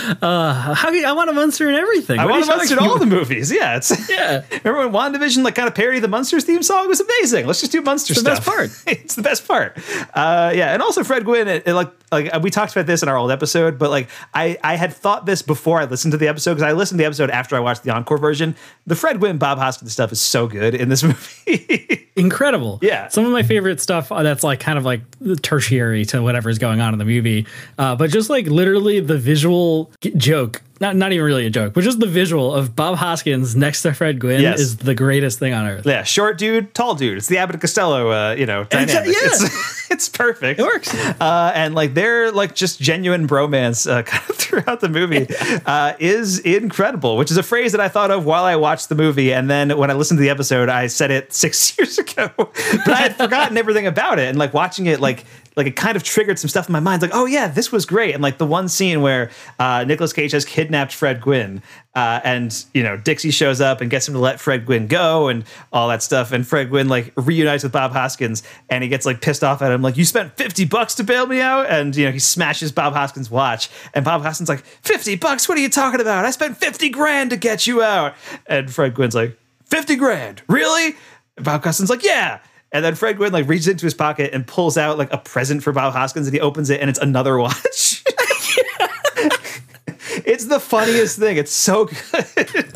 Uh, how I want a monster in everything. I What want a monster in all the movies. Yeah, it's Yeah. Remember when WandaVision like kind of parodied the Munsters theme song? It was amazing. Let's just do Monster It's the best part. it's the best part. Uh, yeah, and also Fred Gwynne. It, it, like like we talked about this in our old episode, but like I I had thought this before I listened to the episode because I listened to the episode after I watched the encore version. The Fred Gwynne Bob Hoskins stuff is so good in this movie. Incredible. Yeah. Some of my favorite stuff uh, that's like kind of like tertiary to whatever's going on in the movie. Uh, but just like literally the visual joke, not not even really a joke, but just the visual of Bob Hoskins next to Fred Gwynne Yes. is the greatest thing on earth. yeah, short dude, tall dude. It's the Abbott and Costello, uh, you know, dynamic. yeah. It's, it's perfect. It works. uh, and like their like just genuine bromance uh, kind of throughout the movie uh, is incredible, which is a phrase that I thought of while I watched the movie, and then when I listened to the episode, I said it six years ago, but I had forgotten everything about it, and like watching it, like like it kind of triggered some stuff in my mind, like oh yeah, this was great, and like the one scene where uh, Nicolas Cage has kidnapped Fred Gwynne, uh, and you know Dixie shows up and gets him to let Fred Gwynne go and all that stuff, and Fred Gwynne like reunites with Bob Hoskins, and he gets like pissed off at him, like you spent fifty bucks to bail me out, and you know he smashes Bob Hoskins' watch, and Bob Hoskins like fifty bucks, what are you talking about? I spent fifty grand to get you out, and Fred Gwynne's like fifty grand, really? And Bob Hoskins like yeah. And then Fred Gwynne like reaches into his pocket and pulls out like a present for Bob Hoskins, and he opens it, and it's another watch. it's the funniest thing. It's so good.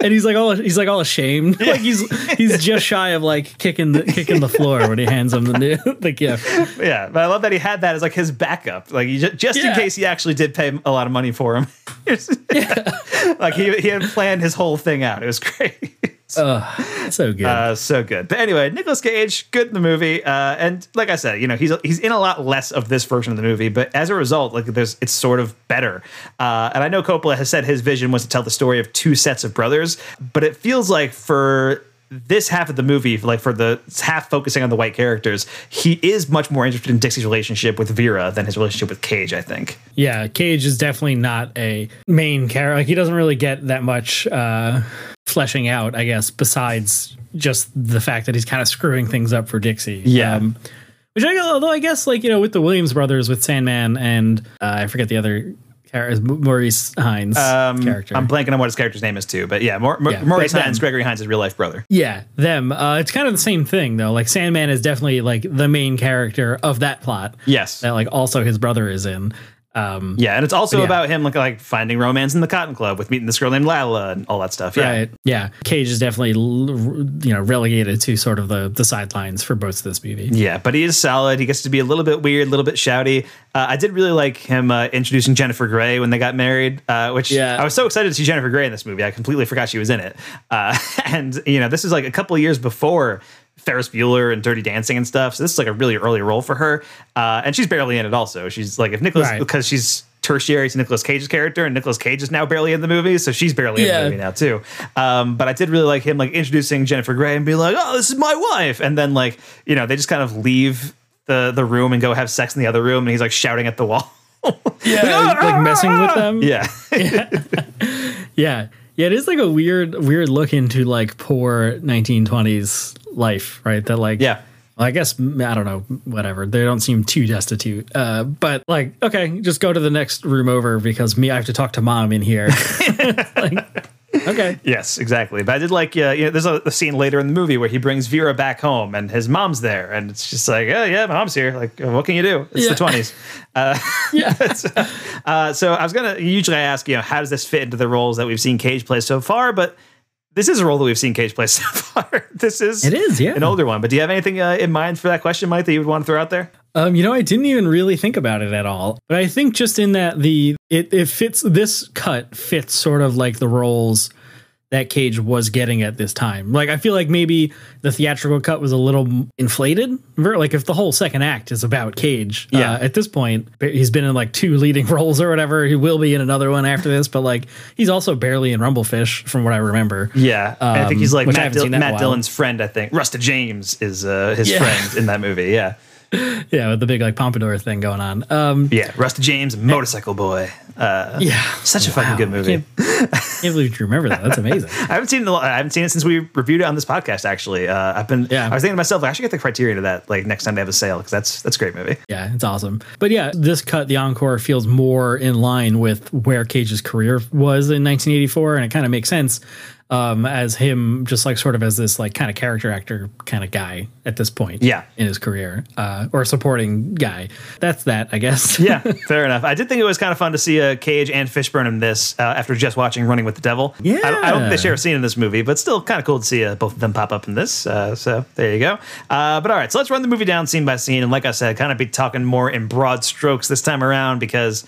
and he's like all he's like all ashamed. like he's he's just shy of like kicking the kicking the floor when he hands him the new, the gift. yeah, but I love that he had that as like his backup, like he, ju- just in case he actually did pay a lot of money for him. yeah. like he he had planned his whole thing out. It was great. So good. Uh, so good. But anyway, Nicolas Cage, good in the movie. Uh, and like I said, you know, he's he's in a lot less of this version of the movie, but as a result, like there's it's sort of better. Uh, and I know Coppola has said his vision was to tell the story of two sets of brothers, but it feels like for this half of the movie, like for the half focusing on the white characters, he is much more interested in Dixie's relationship with Vera than his relationship with Cage, I think. Yeah, Cage is definitely not a main character. Like he doesn't really get that much uh fleshing out, I guess, besides just the fact that he's kind of screwing things up for Dixie. Yeah. Um, which I although I guess like, you know, with the Williams brothers with Sandman and uh, I forget the other character Maurice Hines Um, character. I'm blanking on what his character's name is too, but yeah, Maur- Maur- Yeah, Maurice but Hines, them. Gregory Hines' real life brother. Yeah, them. Uh, it's kind of the same thing though. Like Sandman is definitely like the main character of that plot. Yes. That like also his brother is in. Um, Yeah, and it's also yeah. about him like like finding romance in the Cotton Club with meeting this girl named Lila and all that stuff. Yeah. Right. Yeah. Cage is definitely you know relegated to sort of the the sidelines for both of this movie. Yeah, but he is solid. He gets to be a little bit weird, a little bit shouty. Uh, I did really like him uh, introducing Jennifer Grey when they got married, uh, which Yeah. I was so excited to see Jennifer Grey in this movie. I completely forgot she was in it. Uh, and, you know, this is like a couple years before Ferris Bueller and Dirty Dancing and stuff. So this is like a really early role for her. Uh, and she's barely in it also. She's like, if Nicolas, Right. because she's tertiary to Nicolas Cage's character, and Nicolas Cage is now barely in the movie, so she's barely in the movie now too. Um, but I did really like him like introducing Jennifer Grey and be like, "Oh, this is my wife," and then like you know they just kind of leave the the room and go have sex in the other room, and he's like shouting at the wall. Yeah. like messing with them. yeah, Yeah. Yeah, it is like a weird, weird look into like poor 1920s life, right? That like, yeah. Well, I guess I don't know, whatever. They don't seem too destitute, uh, but like, okay, just go to the next room over because me, I have to talk to mom in here. like, okay, Yes, exactly. But I did like, uh, you know, there's a, a scene later in the movie where he brings Vera back home and his mom's there, and it's just like, oh yeah, mom's here. Like, what can you do? It's Yeah. the twenties. Uh, yeah, uh, so I was gonna usually I ask, you know, how does this fit into the roles that we've seen Cage play so far? But this is a role that we've seen Cage play so far. this is It is, yeah. an older one. But do you have anything uh, in mind for that question, Mike, that you would want to throw out there? Um, you know, I didn't even really think about it at all, but I think just in that the it it fits this cut fits sort of like the roles that Cage was getting at this time. Like I feel like maybe the theatrical cut was a little inflated. Like if the whole second act is about Cage, Yeah. uh, at this point he's been in like two leading roles or whatever. He will be in another one after this, but like he's also barely in Rumble Fish from what I remember. Yeah, And I think he's Um, like Matt, Dil- seen that in a Matt. Dillon's friend. I think Rusty James is uh, his Yeah. friend in that movie. Yeah, Yeah, with the big like pompadour thing going on. Um, yeah, Rusty James, Motorcycle Boy. Uh, yeah, such a fucking good movie. Can't, can't believe you remember that. That's amazing. I haven't seen it. in a lo- I haven't seen it since we reviewed it on this podcast. Actually, uh, I've been. Yeah. I was thinking to myself, like, I should get the Criterion to that. Like next time they have a sale, because that's that's a great movie. Yeah, it's awesome. But yeah, this cut, the encore, feels more in line with where Cage's career was in 1984, and it kind of makes sense um, as him just like sort of as this like kind of character actor kind of guy at this point. Yeah. in his career, uh, or supporting guy. That's that, I guess. yeah, fair enough. I did think it was kind of fun to see uh, Cage and Fishburne in this uh, after just watching Running with the Devil. Yeah. I don't, I don't think they share a scene in this movie, but still kind of cool to see uh, both of them pop up in this. Uh, so there you go. Uh, but all right, so let's run the movie down scene by scene, and like I said, kind of be talking more in broad strokes this time around because.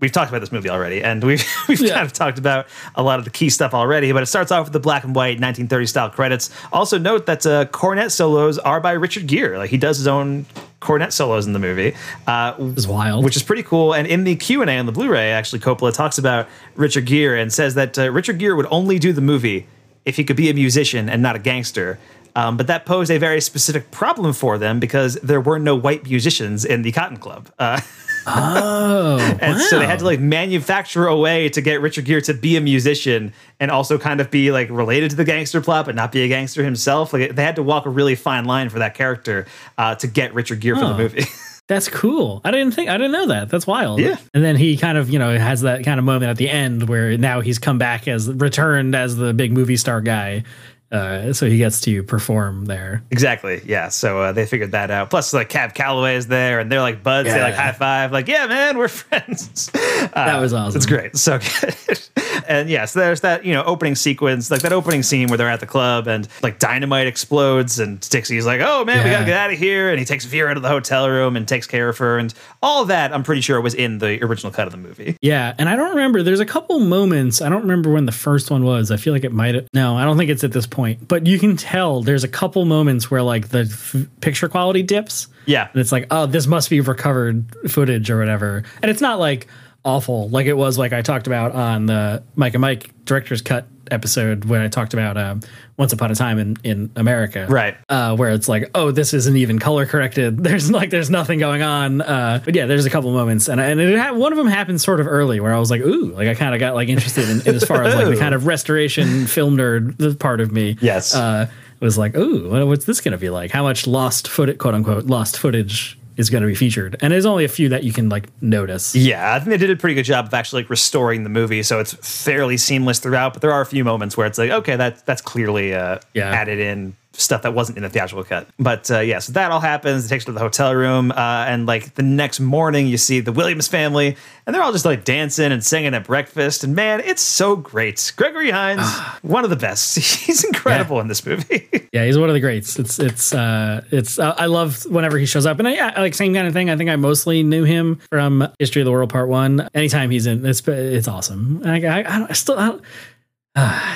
We've talked about this movie already, and we've we've Yeah. kind of talked about a lot of the key stuff already. But it starts off with the black and white 1930 style credits. Also, note that uh, cornet solos are by Richard Gere. Like he does his own cornet solos in the movie. Uh, It's wild. which is pretty cool. And in the Q and A on the Blu-ray, actually, Coppola talks about Richard Gere and says that uh, Richard Gere would only do the movie if he could be a musician and not a gangster. Um, but that posed a very specific problem for them because there were no white musicians in the Cotton Club. Uh, oh, and so they had to like manufacture a way to get Richard Gere to be a musician and also kind of be like related to the gangster plot, but not be a gangster himself. Like they had to walk a really fine line for that character uh, to get Richard Gere for the Oh. movie. That's cool. I didn't think I didn't know that. That's wild. Yeah. And then he kind of, you know, has that kind of moment at the end where now he's come back as returned as the big movie star guy. Uh, so he gets to perform there. Exactly. Yeah. So uh, they figured that out. Plus, like Cab Calloway is there, and they're like buds. They like high five. Like, yeah, man, we're friends. Uh, That was awesome. It's great. So good. And yeah, so there's that you know opening sequence, like that opening scene where they're at the club and like dynamite explodes, and Dixie's like, "Oh man, we gotta get out of here," and he takes Vera to the hotel room and takes care of her, and all that. I'm pretty sure was in the original cut of the movie. Yeah, and I don't remember. There's a couple moments. I don't remember when the first one was. I feel like it might. have No, I don't think it's at this point. But you can tell there's a couple moments where like the f- picture quality dips. Yeah. and it's like, oh, this must be recovered footage or whatever. And it's not like awful like it was like I talked about on the Mike and Mike director's cut episode when I talked about um, Once Upon a Time in in America, Right. Uh, where it's like, oh, this isn't even color corrected. There's like, there's nothing going on. Uh, but yeah, there's a couple moments, and and it ha- one of them happened sort of early, where I was like, ooh, like I kind of got like interested in, in as far as like the kind of restoration film nerd the part of me. Yes. uh, was like, ooh, what's this going to be like? How much lost footage, quote unquote, lost footage is going to be featured? And there's only a few that you can like notice. Yeah, I think they did a pretty good job of actually like restoring the movie, so it's fairly seamless throughout. But there are a few moments where it's like, okay, that that's clearly uh, Yeah. added in stuff that wasn't in the theatrical cut. But uh, yeah, so that all happens. It takes her to the hotel room, uh, and like the next morning, you see the Williams family, and they're all just like dancing and singing at breakfast. And man, it's so great. Gregory Hines, one of the best. He's incredible in this movie. Yeah, he's one of the greats. It's it's uh it's uh, I love whenever he shows up, and I, I like same kind of thing. I think I mostly knew him from History of the World Part One. Anytime he's in, it's it's awesome. I I, I, still I don't,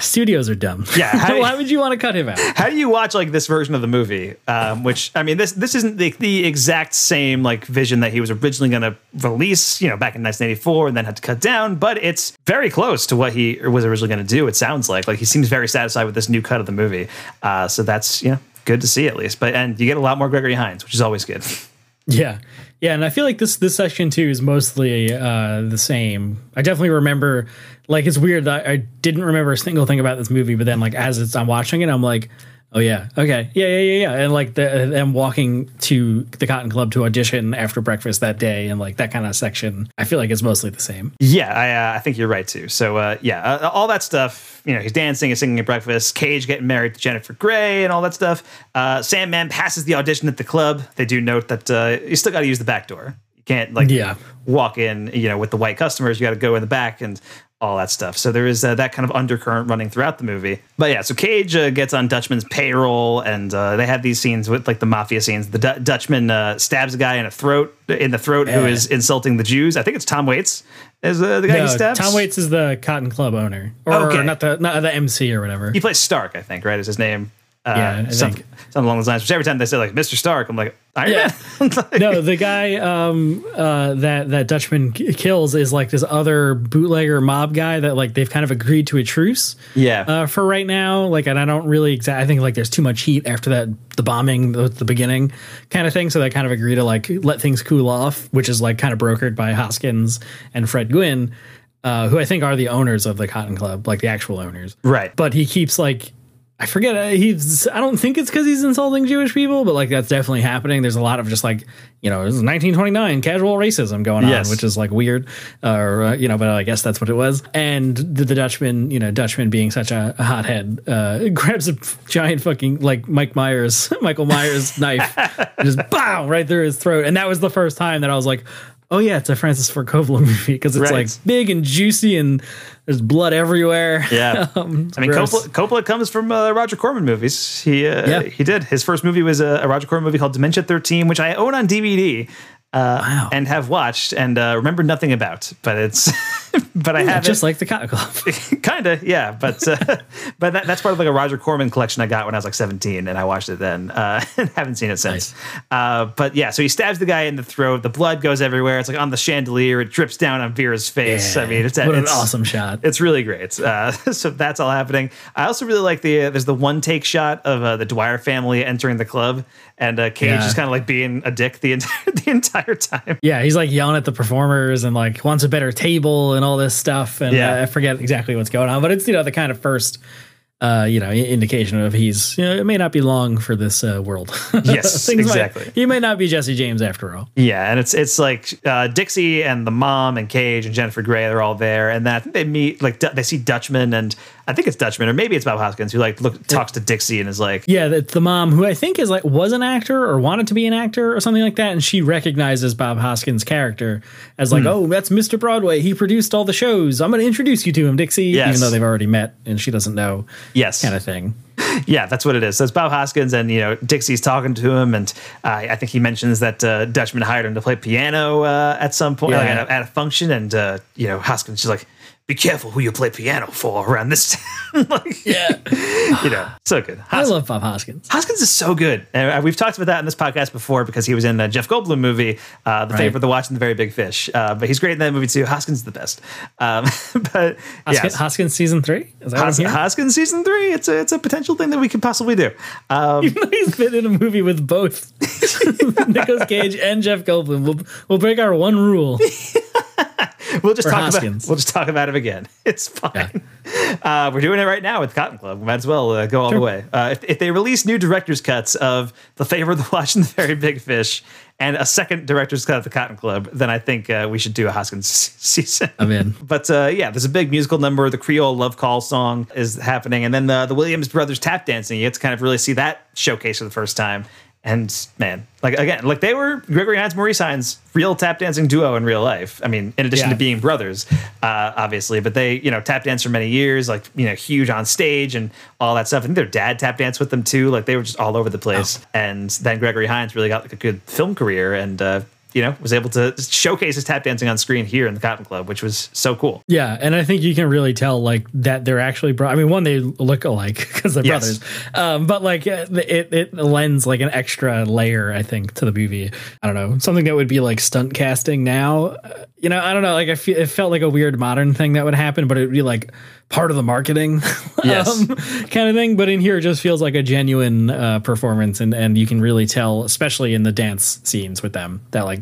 studios are dumb. Yeah, how- why would you want to cut him out? How do you watch like this version of the movie? Um, which I mean, this this isn't the, the exact same like vision that he was originally going to release, you know, back in 1984, and then had to cut down. But it's very close to what he was originally going to do. It sounds like like he seems very satisfied with this new cut of the movie. Uh, so that's you know good to see at least. But and you get a lot more Gregory Hines, which is always good. Yeah. Yeah, and I feel like this this section too is mostly uh, the same. I definitely remember like it's weird that I didn't remember a single thing about this movie, but then like as it's I'm watching it, I'm like, oh yeah, okay, yeah, yeah, yeah, yeah, and like the them walking to the Cotton Club to audition after breakfast that day, and like that kind of section. I feel like it's mostly the same. Yeah, I, uh, I think you're right too. So uh, yeah, uh, all that stuff. You know, he's dancing he's singing at breakfast. Cage getting married to Jennifer Grey and all that stuff. Uh, Sandman passes the audition at the club. They do note that uh, you still got to use the back door. You can't like Yeah. walk in. You know, with the white customers, you got to go in the back and all that stuff. So there is uh, that kind of undercurrent running throughout the movie. But yeah, so Cage uh, gets on Dutchman's payroll, and uh, they have these scenes with like the mafia scenes. The Du- Dutchman uh, stabs a guy in a throat in the throat who Yeah. is insulting the Jews. I think it's Tom Waits is uh, the guy No, he stabs? Tom Waits is the Cotton Club owner, or Okay. not the not the MC or whatever. He plays Stark, I think, right? Is his name? Uh, Yeah, I some- think. something along those lines. Which every time they say like Mr. Stark, I'm like Iron Yeah. Man. no, the guy um, uh, that that Dutchman k- kills is like this other bootlegger mob guy that like they've kind of agreed to a truce. Yeah. Uh, for right now, like, and I don't really exact. I think like there's too much heat after that the bombing, the, the beginning kind of thing. So they kind of agree to like let things cool off, which is like kind of brokered by Hoskins and Fred Gwynne, uh, who I think are the owners of the Cotton Club, like the actual owners. Right. But he keeps like I forget. uh, He's. I don't think it's because he's insulting Jewish people, but like that's definitely happening. There's a lot of just like you know, this is 1929 casual racism going on, Yes. which is like weird, or uh, you know, but I guess that's what it was. And the, the Dutchman, you know, Dutchman being such a, a hothead, uh, grabs a giant fucking like Mike Myers, Michael Myers knife, and just bow right through his throat. And that was the first time that I was like. Oh yeah, it's a Francis Ford Coppola movie because it's Right. like big and juicy and there's blood everywhere. Yeah. Um, I mean. Coppola, Coppola comes from uh, Roger Corman movies. He uh, Yeah. he did. His first movie was a, a Roger Corman movie called Dementia 13, which I own on DVD. Uh, and have watched and uh, remember nothing about, but it's but I Yeah, have just like the Cotton Club. kind of yeah, but uh, but that, that's part of like a Roger Corman collection I got when I was like 17, and I watched it then uh, and haven't seen it since. Uh, but yeah, so he stabs the guy in the throat. The blood goes everywhere. It's like on the chandelier. It drips down on Vera's face. I mean, it's what an awesome shot. it's really great. Uh, so that's all happening. I also really like the uh, there's the one take shot of uh, the Dwyer family entering the club, and uh, Cage Yeah. just kind of like being a dick the entire the entire time. Yeah, he's like yelling at the performers and like wants a better table and all this stuff. And Yeah. uh, I forget exactly what's going on, but it's you know the kind of first uh, you know indication of he's you know it may not be long for this uh, world. Yes, Things might- exactly. he may not be Jesse James after all. Yeah, and it's it's like uh, Dixie and the mom and Cage and Jennifer Grey they're all there, and that they meet like they see Dutchman and I think it's Dutchman or maybe it's Bob Hoskins who like look talks to Dixie and is like, Yeah, that's the mom who I think is like was an actor or wanted to be an actor or something like that, and she recognizes Bob Hoskins' character as like, Hmm. oh, that's Mr. Broadway. He produced all the shows. I'm going to introduce you to him, Dixie, Yes. even though they've already met and she doesn't know, yes, kind of thing. yeah, that's what it is. So it's Bob Hoskins, and you know Dixie's talking to him, and uh, I think he mentions that uh, Dutchman hired him to play piano uh, at some point, like at, a, at a function, and uh, you know Hoskins is like, "Be careful who you play piano for around this town." like, Yeah, you know, so good. I love Bob Hoskins. Hoskins is so good. And uh, we've talked about that in this podcast before because he was in the Jeff Goldblum movie, uh, The Right. Favor, The Watch, and The Very Big Fish. Uh, but he's great in that movie too. Hoskins is the best. Um, but Hoskins, yes. Hoskins season three. Is that Hos- Hoskins season three. It's a it's a potential thing that we could possibly do. Um, He's been in a movie with both Nicolas Cage and Jeff Goldblum. We'll, we'll break our one rule. we'll just For talk about Hoskins. we'll just talk about him again. It's fine. Uh, we're doing it right now with the Cotton Club. We might as well uh, go all Sure. the way. Uh, if, if they release new director's cuts of The Favor, of The Watch, and The Very Big Fish, and a second director's cut of The Cotton Club, then I think uh, we should do a Hoskins season. I'm in. But uh, yeah, there's a big musical number. The Creole Love Call song is happening, and then the the Williams brothers tap dancing. You get to kind of really see that showcase for the first time. And man, like again, like they were Gregory Hines, Maurice Hines, real tap dancing duo in real life. I mean, in addition Yeah. to being brothers, uh, obviously, but they you know tap danced for many years, like you know huge on stage and all that stuff. I think their dad tap danced with them too. Like they were just all over the place. Oh. And then Gregory Hines really got like a good film career and. uh you know, was able to showcase his tap dancing on screen here in the Cotton Club, which was so cool. Yeah, and I think you can really tell like that they're actually. Bro- I mean, one they look alike because they're Yes. brothers, um, but like uh, it it lends like an extra layer, I think, to the movie. I don't know something that would be like stunt casting now. Uh, you know, I don't know. Like I feel it felt like a weird modern thing that would happen, but it would be like part of the marketing, Yes. um, kind of thing. But in here, it just feels like a genuine uh, performance, and and you can really tell, especially in the dance scenes with them, that like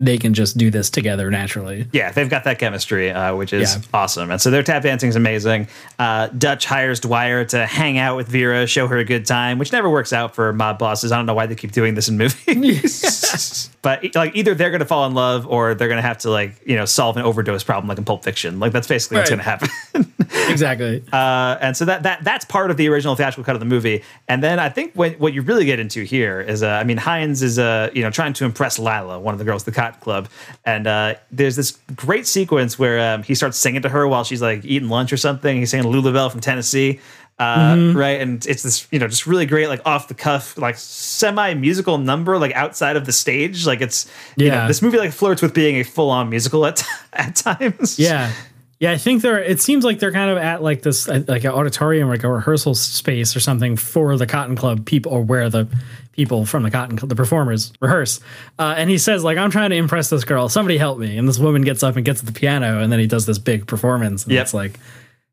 they can just do this together naturally. Yeah, they've got that chemistry, uh, which is Yeah. awesome. And so their tap dancing is amazing. Uh, Dutch hires Dwyer to hang out with Vera, show her a good time, which never works out for mob bosses. I don't know why they keep doing this in movies. but like either they're going to fall in love or they're going to have to like you know solve an overdose problem like in Pulp Fiction. Like that's basically what's going to happen. exactly. Uh, and so that that that's part of the original theatrical cut of the movie. And then I think what what you really get into here is, uh, I mean, Hines is uh, you know trying to impress Lila, one of the girls at the Cotton Cotton Club. And uh, there's this great sequence where um, he starts singing to her while she's like eating lunch or something. He's singing Lulabelle from Tennessee. Uh, Mhm. Right, and it's this, you know, just really great, like off the cuff, like semi musical number, like outside of the stage. Like it's, you know, Yeah. this movie like flirts with being a full on musical at at times. Yeah. Yeah, I think they're. It seems like they're kind of at like this, uh, like an auditorium, like a rehearsal space or something for the Cotton Club people, or where the people from the Cotton Club, the performers, rehearse. Uh, and he says, like, "I'm trying to impress this girl. Somebody help me!" And this woman gets up and gets at the piano, and then he does this big performance. And Yep. it's like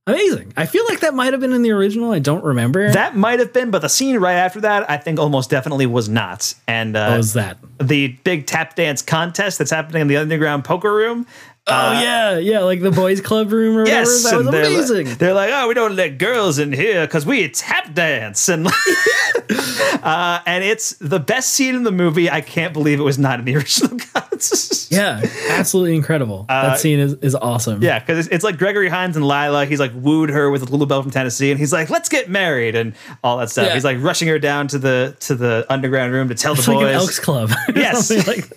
amazing. I feel like that might have been in the original. I don't remember. That might have been, but the scene right after that, I think almost definitely was not. And uh, What was that? The big tap dance contest that's happening in the underground poker room. Oh yeah, yeah, like the boys' club room or whatever. Yes, that was they're amazing. They're like, oh, we don't let girls in here because we tap dance, and uh, and it's the best scene in the movie. I can't believe it was not in the original cuts. yeah, absolutely incredible. Uh, that scene is, is awesome. Yeah, because it's, it's like Gregory Hines and Lila. He's like wooed her with a Little Bell from Tennessee, and he's like, "Let's get married," and all that stuff. Yeah. He's like rushing her down to the to the underground room to tell It's the like boys. an Elks Club. Yes. like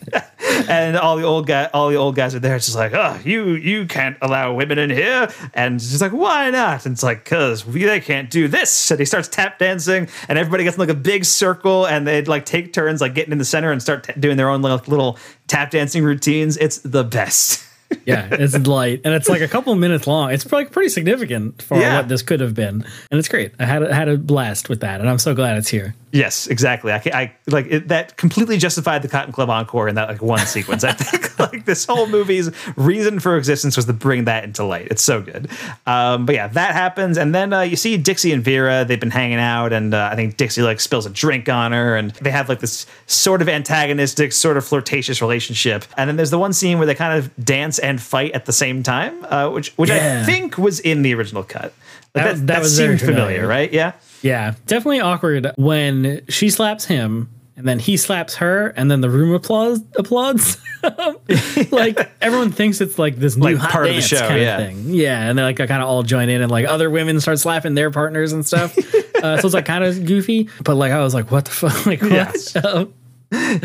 and all the old guy, all the old guys are there. It's just like, oh, you you can't allow women in here, and she's like, why not? And it's like, cause we, they can't do this. And he starts tap dancing, and everybody gets in like a big circle, and they'd like take turns like getting in the center and start t- doing their own little, little tap dancing routines. It's the best. yeah, it's light and it's like a couple minutes long. It's like pretty significant for Yeah. what this could have been, and it's great. I had a, had a blast with that, and I'm so glad it's here. Yes, exactly. I, I like it, that completely justified the Cotton Club encore in that like one sequence. I think like this whole movie's reason for existence was to bring that into light. It's so good. Um, but yeah, that happens, and then uh, you see Dixie and Vera. They've been hanging out, and uh, I think Dixie like spills a drink on her, and they have like this sort of antagonistic, sort of flirtatious relationship. And then there's the one scene where they kind of dance and fight at the same time, uh, which which I think was in the original cut. Like, That- that was very seemed familiar, familiar. right? Yeah. Yeah, definitely awkward when she slaps him and then he slaps her and then the room applause applauds. like everyone thinks it's like this new Like hot part of the show, kind yeah. of thing. Yeah, and they like kind of all join in and like other women start slapping their partners and stuff. uh, so it's like kind of goofy, but like I was like, what the fuck? Like what? Yes. Um,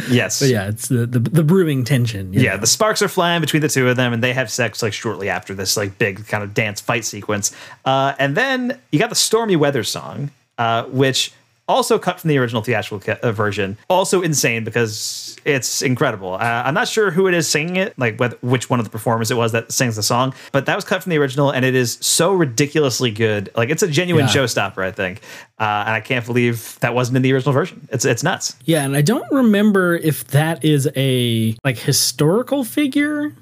Yes. but yeah, it's the the, the brewing tension. yeah, know? the sparks are flying between the two of them, and they have sex like shortly after this like big kind of dance fight sequence. Uh, and then you got the stormy weather song, uh, which also cut from the original theatrical ca- uh, version. Also insane because it's incredible. Uh, I'm not sure who it is singing it, like whether, which one of the performers it was that sings the song, but that was cut from the original, and it is so ridiculously good. Like it's a genuine Yeah. showstopper, I think. Uh, and I can't believe that wasn't in the original version. It's it's nuts. Yeah, and I don't remember if that is a like historical figure,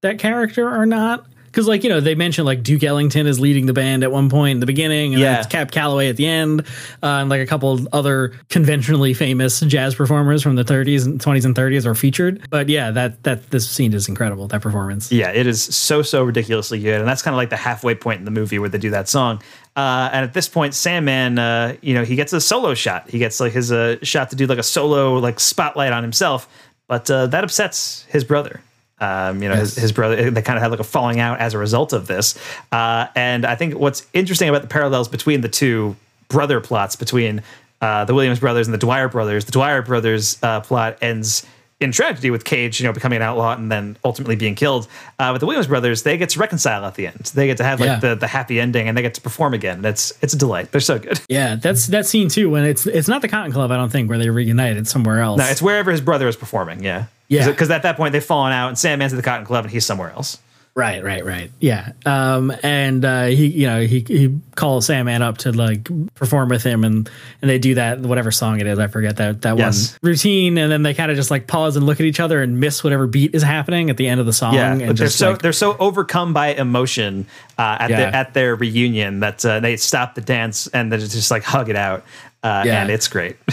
that character or not. Because like you know they mentioned like Duke Ellington is leading the band at one point in the beginning, and Yeah. then it's Cab Calloway at the end, uh, and like a couple other conventionally famous jazz performers from the 30s and 20s and 30s are featured. But yeah, that that this scene is incredible. That performance. Yeah, it is so so ridiculously good, and that's kind of like the halfway point in the movie where they do that song. Uh, and at this point, Sandman, uh, you know, he gets a solo shot. He gets like his uh, shot to do like a solo like spotlight on himself, but uh, that upsets his brother. Um, you know, his, his brother. They kind of had like a falling out as a result of this. Uh, and I think what's interesting about the parallels between the two brother plots between uh, the Williams brothers and the Dwyer brothers. The Dwyer brothers uh, plot ends in tragedy with Cage, you know, becoming an outlaw and then ultimately being killed. Uh, but the Williams brothers, they get to reconcile at the end. They get to have like Yeah. the, the happy ending and they get to perform again. That's it's it's a delight. They're so good. Yeah, that's that scene too. When it's it's not the Cotton Club, I don't think, where they reunite. It's somewhere else. No, it's wherever his brother is performing. Yeah, Yeah. Because at that point they've fallen out, and Sandman's at the Cotton Club, and he's somewhere else. Right, right, right. Yeah. Um, and uh, he, you know, he he calls Sandman up to like perform with him, and and they do that whatever song it is. I forget that that Yes. one routine, and then they kind of just like pause and look at each other and miss whatever beat is happening at the end of the song. Yeah, and they're so like, they're so overcome by emotion uh, at Yeah. their at their reunion that uh, they stop the dance and they just like hug it out, uh, Yeah. and it's great.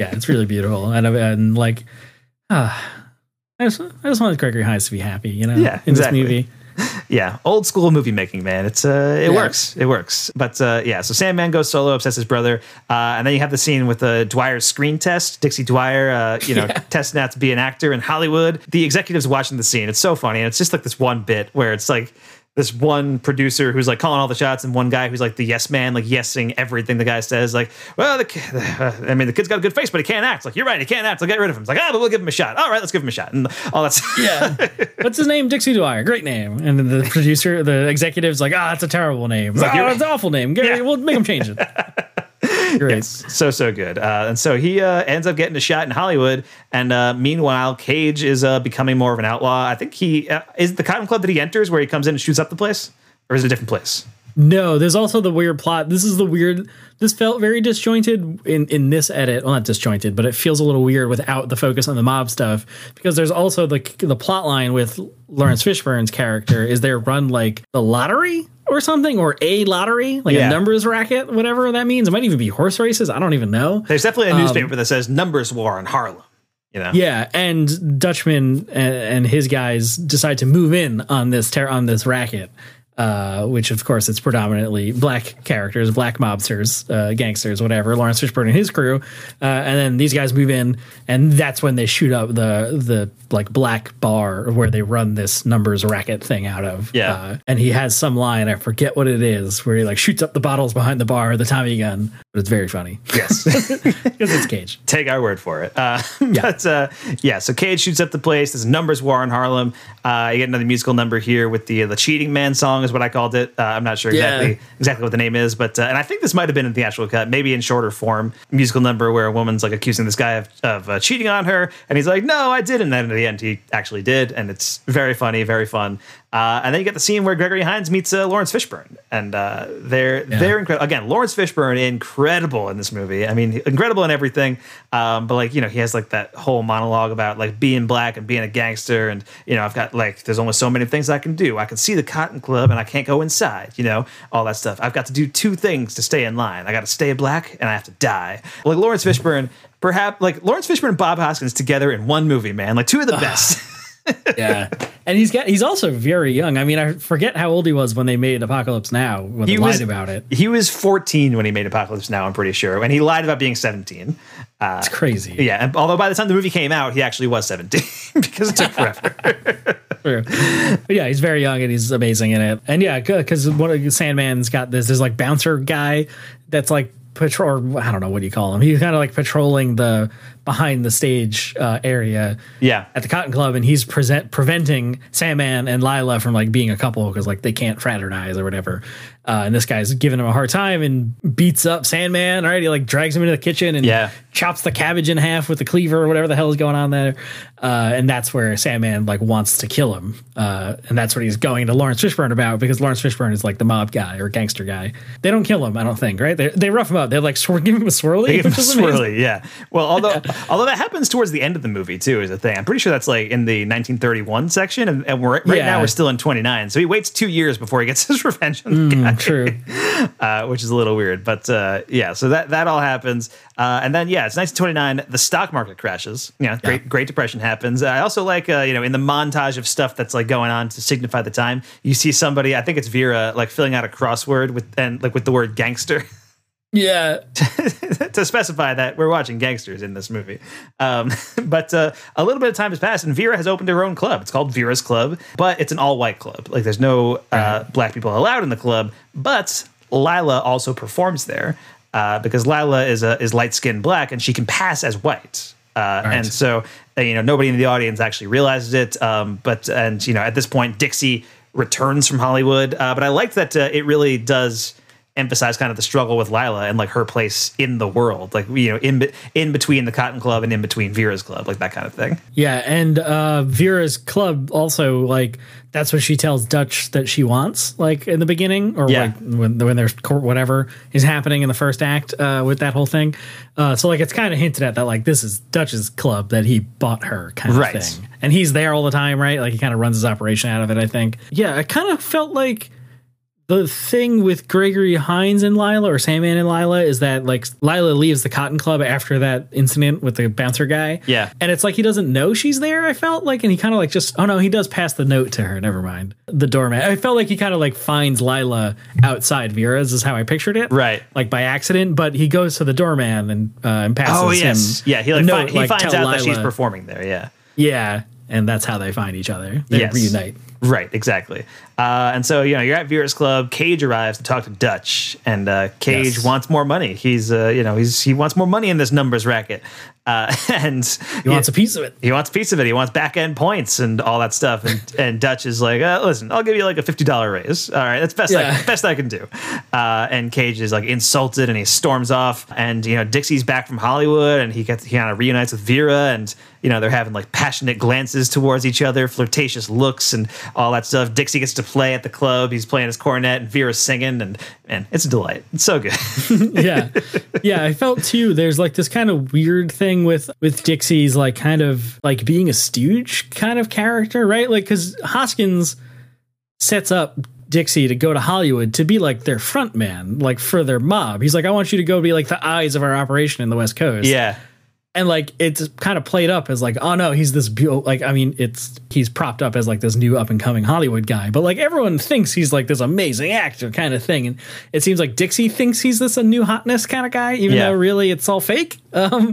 yeah, it's really beautiful, and and like, ah, I just I just want Gregory Hines to be happy, you know, Yeah, in exactly. this movie. yeah, old school movie making, man. It's uh, it Yeah. works, it works. But uh, yeah, so Sandman goes solo, upsets his brother, uh, and then you have the scene with uh, Dwyer's screen test. Dixie Dwyer, uh, you know, testing out to be an actor in Hollywood. The executives watching the scene. It's so funny, and it's just like this one bit where it's like. This one producer who's like calling all the shots, and one guy who's like the yes man, like yesing everything the guy says. Like, well, the ki- I mean, the kid's got a good face, but he can't act. Like, you're right, he can't act. I'll get rid of him. It's like, ah, but we'll give him a shot. All right, let's give him a shot, and all that's Yeah. What's his name? Dixie Dwyer. Great name. And then the producer, the executive's like, ah, it's a terrible name. It's like, oh, it's an awful name. Gary, Yeah. We'll make him change it. Great. so so good. Uh, and so he uh, ends up getting a shot in Hollywood. And uh, meanwhile, Cage is uh, becoming more of an outlaw. I think he uh, is the Cotton Club that he enters where he comes in and shoots up the place, or is it a different place? No, there's also the weird plot. This is the weird. This felt very disjointed in in this edit. Well, not disjointed, but it feels a little weird without the focus on the mob stuff. Because there's also the the plot line with Laurence Fishburne's character is there run like the lottery or something or a lottery like Yeah. a numbers racket, whatever that means. It might even be horse races. I don't even know. There's definitely a Um, newspaper that says numbers war in Harlem. You know, Yeah, and Dutchman and, and his guys decide to move in on this ter- on this racket, uh, which of course it's predominantly black characters, black mobsters, uh, gangsters, whatever. Laurence Fishburne and his crew, uh, and then these guys move in, and that's when they shoot up the the like black bar where they run this numbers racket thing out of. Yeah. uh, and he has some line I forget what it is where he like shoots up the bottles behind the bar with the Tommy gun, but it's very funny Yes. because it's Cage. Take our word for it. Uh, But uh, yeah, so Cage shoots up the place. There's a numbers war in Harlem. Uh, you get another musical number here with the the cheating man song is what I called it. Uh, I'm not sure Yeah. exactly exactly what the name is, but uh, and I think this might have been in the actual cut, maybe in shorter form. Musical number where a woman's like accusing this guy of, of uh, cheating on her, and he's like, "No, I didn't." And then at the end, he actually did, and it's very funny, very fun. Uh, and then you get the scene where Gregory Hines meets uh, Laurence Fishburne, and uh, they're they're incredible. Again, Laurence Fishburne incredible in this movie. I mean, incredible in everything. Um, but like you know, he has like that whole monologue about like being black and being a gangster, and you know, I've got like there's only so many things I can do. I can see the Cotton Club, and I can't go inside. You know, all that stuff. I've got to do two things to stay in line. I got to stay black, and I have to die. Like Laurence Fishburne, perhaps like Laurence Fishburne and Bob Hoskins together in one movie, man. Like two of the best. Yeah, and he's got he's also very young. I mean, I forget how old he was when they made Apocalypse Now. When they lied about it. He was 14 when he made Apocalypse Now, I'm pretty sure. And he lied about being 17. Uh, It's crazy. yeah. And although by the time the movie came out, he actually was 17 because it took forever. True. But yeah, he's very young and he's amazing in it. And yeah, because one of Sandman's got this. There's like bouncer guy that's like patrol. I don't know what do you call him. He's kind of like patrolling the behind the stage uh, area. Yeah. at the Cotton Club, and he's present preventing Sandman and Lila from like being a couple because like they can't fraternize or whatever. Uh, and this guy's giving him a hard time and beats up Sandman. all right he like drags him into the kitchen and Yeah. chops the cabbage in half with the cleaver or whatever the hell is going on there. Uh, and that's where Sandman like wants to kill him. Uh, and that's what he's going to Laurence Fishburne about because Laurence Fishburne is like the mob guy or gangster guy. They don't kill him, I don't think. Right? They, they rough him up. They're like swir- give him a swirly. They give him a amazing. swirly, yeah. Well, although although that happens towards the end of the movie too, is a thing. I'm pretty sure that's like in the 1931 section, and, and we're right Yeah. now we're still in 29. So he waits two years before he gets his revenge on the guy. Mm, True. uh, which is a little weird. But uh, yeah, so that that all happens, uh, and then yeah, it's 1929. The stock market crashes. Yeah, Great Great Depression happens. I also like uh, you know in the montage of stuff that's like going on to signify the time. You see somebody, I think it's Vera, like filling out a crossword with and like with the word gangster. Yeah. to specify that we're watching gangsters in this movie. Um, but uh, a little bit of time has passed, and Vera has opened her own club. It's called Vera's Club, but it's an all white club. Like there's no uh, black people allowed in the club. But Lila also performs there uh, because Lila is a, is light skinned black, and she can pass as white. Uh, And so uh, you know nobody in the audience actually realizes it. Um, but and you know at this point Dixie returns from Hollywood. Uh, but I like that uh, it really does emphasize kind of the struggle with Lila and like her place in the world, like you know, in in between the Cotton Club and in between Vera's Club, like that kind of thing. Yeah, and uh, Vera's club also like that's what she tells Dutch that she wants, like in the beginning, or Yeah. like when when there's court whatever is happening in the first act uh, with that whole thing. Uh, so like it's kind of hinted at that like this is Dutch's club that he bought her kind of Right. thing, and he's there all the time, right? Like he kind of runs his operation out of it. I think. Yeah, I kind of felt like the thing with Gregory Hines and Lila or Sandman and Lila is that like Lila leaves the Cotton Club after that incident with the bouncer guy. Yeah. And it's like he doesn't know she's there, I felt like, and he kind of like just oh no, he does pass the note to her. Never mind. The doormat. I felt like he kind of like finds Lila outside Vera's is how I pictured it. Right. Like by accident, but he goes to the doorman and uh, and passes Oh yes, him yeah. He like, note, he finds tell out that she's performing there. Yeah. Yeah. And that's how they find each other. They Yes. reunite. Right, exactly. Uh, and so, you know, you're at Vera's Club. Cage arrives to talk to Dutch, and uh, Cage Yes. wants more money. He's, uh, you know, he's he wants more money in this numbers racket, uh, and He wants a piece of it. he wants a piece of it. He wants back end points and all that stuff. And and Dutch is like, uh, listen, I'll give you like a fifty dollar raise. All right, that's best Yeah. I, best I can do. Uh, and Cage is like insulted and he storms off. And you know Dixie's back from Hollywood and he gets he kind of reunites with Vera and you know they're having like passionate glances towards each other, flirtatious looks and all that stuff. Dixie gets to play at the club. He's playing his cornet and Vera's singing and man, it's a delight. It's so good. yeah yeah i felt too there's like this kind of weird thing with with dixie's like kind of like being a stooge kind of character right like because hoskins sets up dixie to go to hollywood to be like their front man like for their mob he's like i want you to go be like the eyes of our operation in the west coast yeah. And like it's kind of played up as like oh no he's this like i mean it's he's propped up as like this new up and coming hollywood guy but like everyone thinks he's like this amazing actor kind of thing and it seems like dixie thinks he's this a new hotness kind of guy even Yeah. though really it's all fake um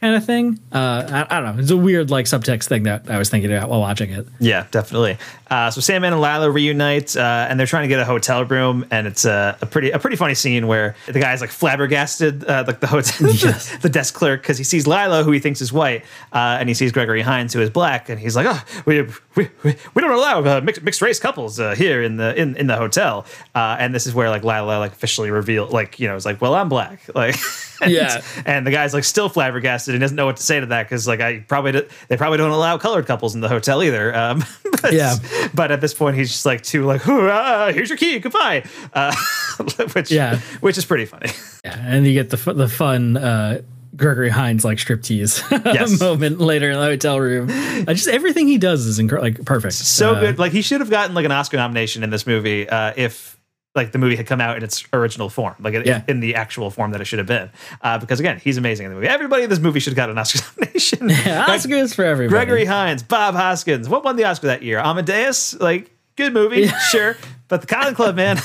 kind of thing uh I, I don't know it's a weird like subtext thing that i was thinking about while watching it Yeah, definitely. Uh, so Sandman and Lila reunite, uh, and they're trying to get a hotel room, and it's a, a pretty a pretty funny scene where the guy's like flabbergasted, uh, like the hotel, the desk clerk, because he sees Lila, who he thinks is white, uh, and he sees Gregory Hines, who is black, and he's like, "Oh, we we, we, we don't allow uh, mixed, mixed race couples uh, here in the in, in the hotel." Uh, and this is where like Lila like officially revealed, like you know, it's like, "Well, I'm black," like. And- Yeah. and the guy's like still flabbergasted and doesn't know what to say to that because like I probably d- they probably don't allow colored couples in the hotel either. Um, but, Yeah. But at this point, he's just like too like, ah, here's your key, goodbye. Uh, which Yeah. which is pretty funny. yeah and you get the the fun uh Gregory Hines like striptease Yes. moment later in the hotel room. Uh, just everything he does is incre- like perfect. So Uh, good. Like he should have gotten like an Oscar nomination in this movie uh, if like the movie had come out in its original form, like in, Yeah. in the actual form that it should have been. Uh, because again, he's amazing in the movie. Everybody in this movie should have got an Oscar nomination. Yeah, Oscars for everybody. Gregory Hines, Bob Hoskins. What won the Oscar that year? Amadeus? Like, good movie, sure. But the Cotton Club, man.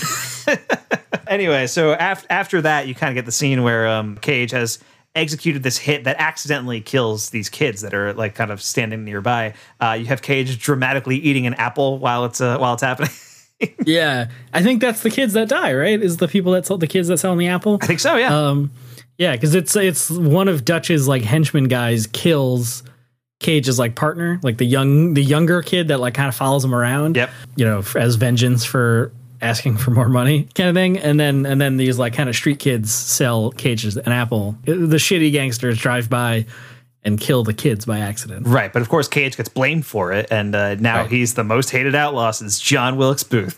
anyway, so af- after that, you kind of get the scene where um, Cage has executed this hit that accidentally kills these kids that are like kind of standing nearby. Uh, you have Cage dramatically eating an apple while it's uh, while it's happening. Yeah, I think that's the kids that die, right? Is the people that sell the kids that sell the apple? I think so. Yeah. Um, yeah, because it's it's one of Dutch's like henchman guys kills Cage's like partner, like the young the younger kid that like kind of follows him around. Yep. You know, as vengeance for asking for more money, kind of thing. And then and then these like kind of street kids sell Cage's an apple. The shitty gangsters drive by and kill the kids by accident. Right, but of course Cage gets blamed for it, and uh, now Right. he's the most hated outlaw since John Wilkes Booth.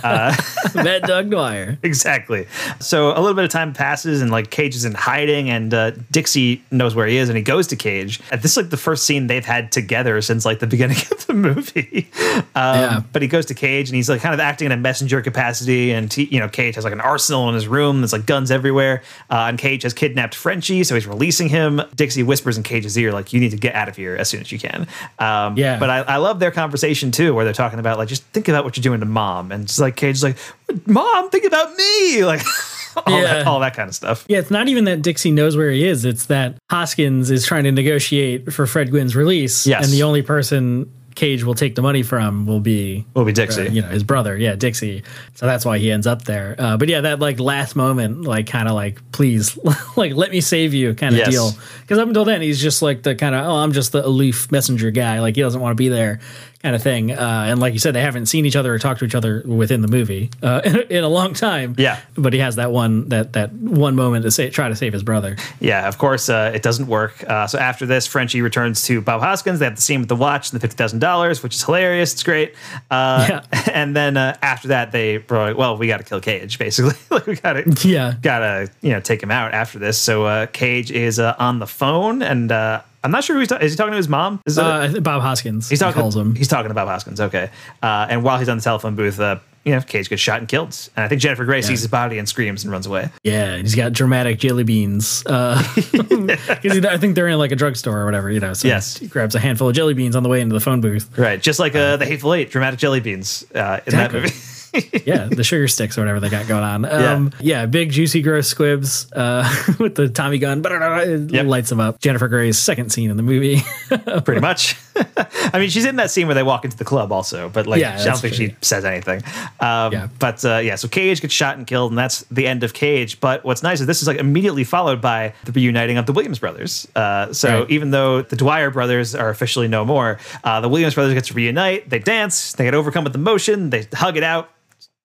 uh, Mad Dog Dwyer. exactly. So a little bit of time passes, and like Cage is in hiding, and uh, Dixie knows where he is, and he goes to Cage. And this is like the first scene they've had together since like the beginning of the movie. Um, Yeah. But he goes to Cage, and he's like kind of acting in a messenger capacity, and he, you know Cage has like an arsenal in his room. There's like guns everywhere, uh, and Cage has kidnapped Frenchie, so he's releasing him. Dixie whispers in Cage's ear like, "You need to get out of here as soon as you can." Um, Yeah. But I, I love their conversation too, where they're talking about like just think about what you're doing to mom, and it's like Cage's like, "Mom, think about me," like all, Yeah. that, all that kind of stuff. Yeah, it's not even that Dixie knows where he is. It's that Hoskins is trying to negotiate for Fred Gwynne's release. Yes. And the only person Cage will take the money from will be Will be Dixie. uh, you know, his brother. Yeah, Dixie. So that's why he ends up there. Uh, but yeah, that like last moment, like kind of like, please, like let me save you kind of Yes. deal. Because up until then, he's just like the kind of, oh, I'm just the aloof messenger guy. Like he doesn't want to be there kind of thing. Uh, and like you said, they haven't seen each other or talked to each other within the movie uh, in, in a long time. Yeah. But he has that one that that one moment to say try to save his brother. Yeah, of course, uh, it doesn't work. Uh, so after this, Frenchie returns to Bob Hoskins. They have the scene with the watch and the fifty thousand dollars, which is hilarious. It's great. Uh, Yeah. And then uh, after that, they were like, "Well, we got to kill Cage. Basically, like we got to, Yeah. gotta you know take him out after this." So uh, Cage is uh, on the phone, and uh, I'm not sure who he's ta- is. He talking to his mom? Is Uh, I think Bob Hoskins. He's he talking. calls him. He's talking to Bob Hoskins. Okay. Uh, and while he's on the telephone booth, uh, you know, Cage gets shot and killed. And I think Jennifer Grey sees his body and screams and runs away. Yeah, he's got dramatic jelly beans. Uh, 'cause he- I think they're in like a drugstore or whatever, you know. So Yes. he grabs a handful of jelly beans on the way into the phone booth. Right. Just like uh, the Hateful Eight, dramatic jelly beans uh, in that movie. yeah, the sugar sticks or whatever they got going on. Um, yeah. big juicy gross squibs uh, with the Tommy gun. It lights them up. Jennifer Grey's second scene in the movie. Pretty much. I mean, she's in that scene where they walk into the club also, but like, Yeah, I don't think true. she says anything. Um, Yeah. But uh, yeah, so Cage gets shot and killed, and that's the end of Cage. But what's nice is this is like immediately followed by the reuniting of the Williams brothers. Uh, so Right. even though the Dwyer brothers are officially no more, uh, the Williams brothers get to reunite. They dance, they get overcome with emotion, they hug it out.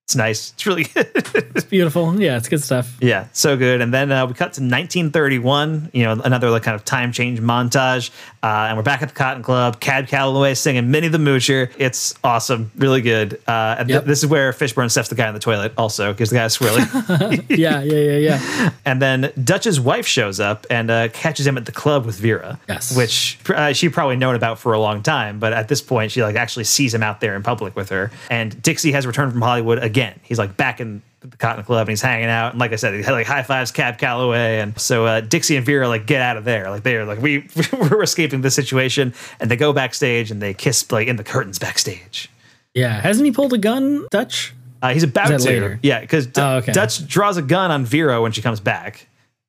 It's nice. It's really good. it's beautiful. Yeah, it's good stuff. Yeah, so good. And then uh, we cut to 1931. You know, another like kind of time change montage, uh, and we're back at the Cotton Club. Cab Calloway singing "Minnie the Moocher." It's awesome, really good. Uh, and th- this is where Fishburne steps the guy in the toilet, also because the guy's swirly. yeah, yeah, yeah, yeah. and then Dutch's wife shows up and uh, catches him at the club with Vera. Yes. which uh, she probably known about for a long time, but at this point, she like actually sees him out there in public with her. And Dixie has returned from Hollywood again. He's like back in the Cotton Club and he's hanging out. And like I said, he had like high fives Cab Calloway. And so uh, Dixie and Vera like get out of there. Like they're like we we're escaping this situation. And they go backstage and they kiss like in the curtains backstage. Yeah, hasn't he pulled a gun, Dutch? Uh, he's about to. later? Yeah, because Oh, okay. Dutch draws a gun on Vera when she comes back.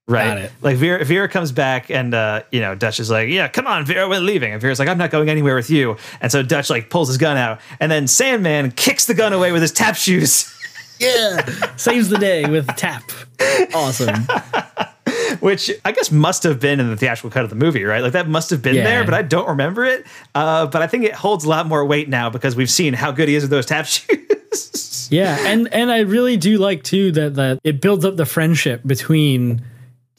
Right. Like Vera, Vera comes back and uh, you know, Dutch is like, Yeah, come on, Vera, we're leaving. And Vera's like, I'm not going anywhere with you. And so Dutch like pulls his gun out, and then Sandman kicks the gun away with his tap shoes. Yeah, saves the day with tap. Awesome. Which I guess must have been in the theatrical cut of the movie, right? Like that must have been Yeah. there, but I don't remember it. Uh, but I think it holds a lot more weight now because we've seen how good he is with those tap shoes. Yeah, and and I really do like too that that it builds up the friendship between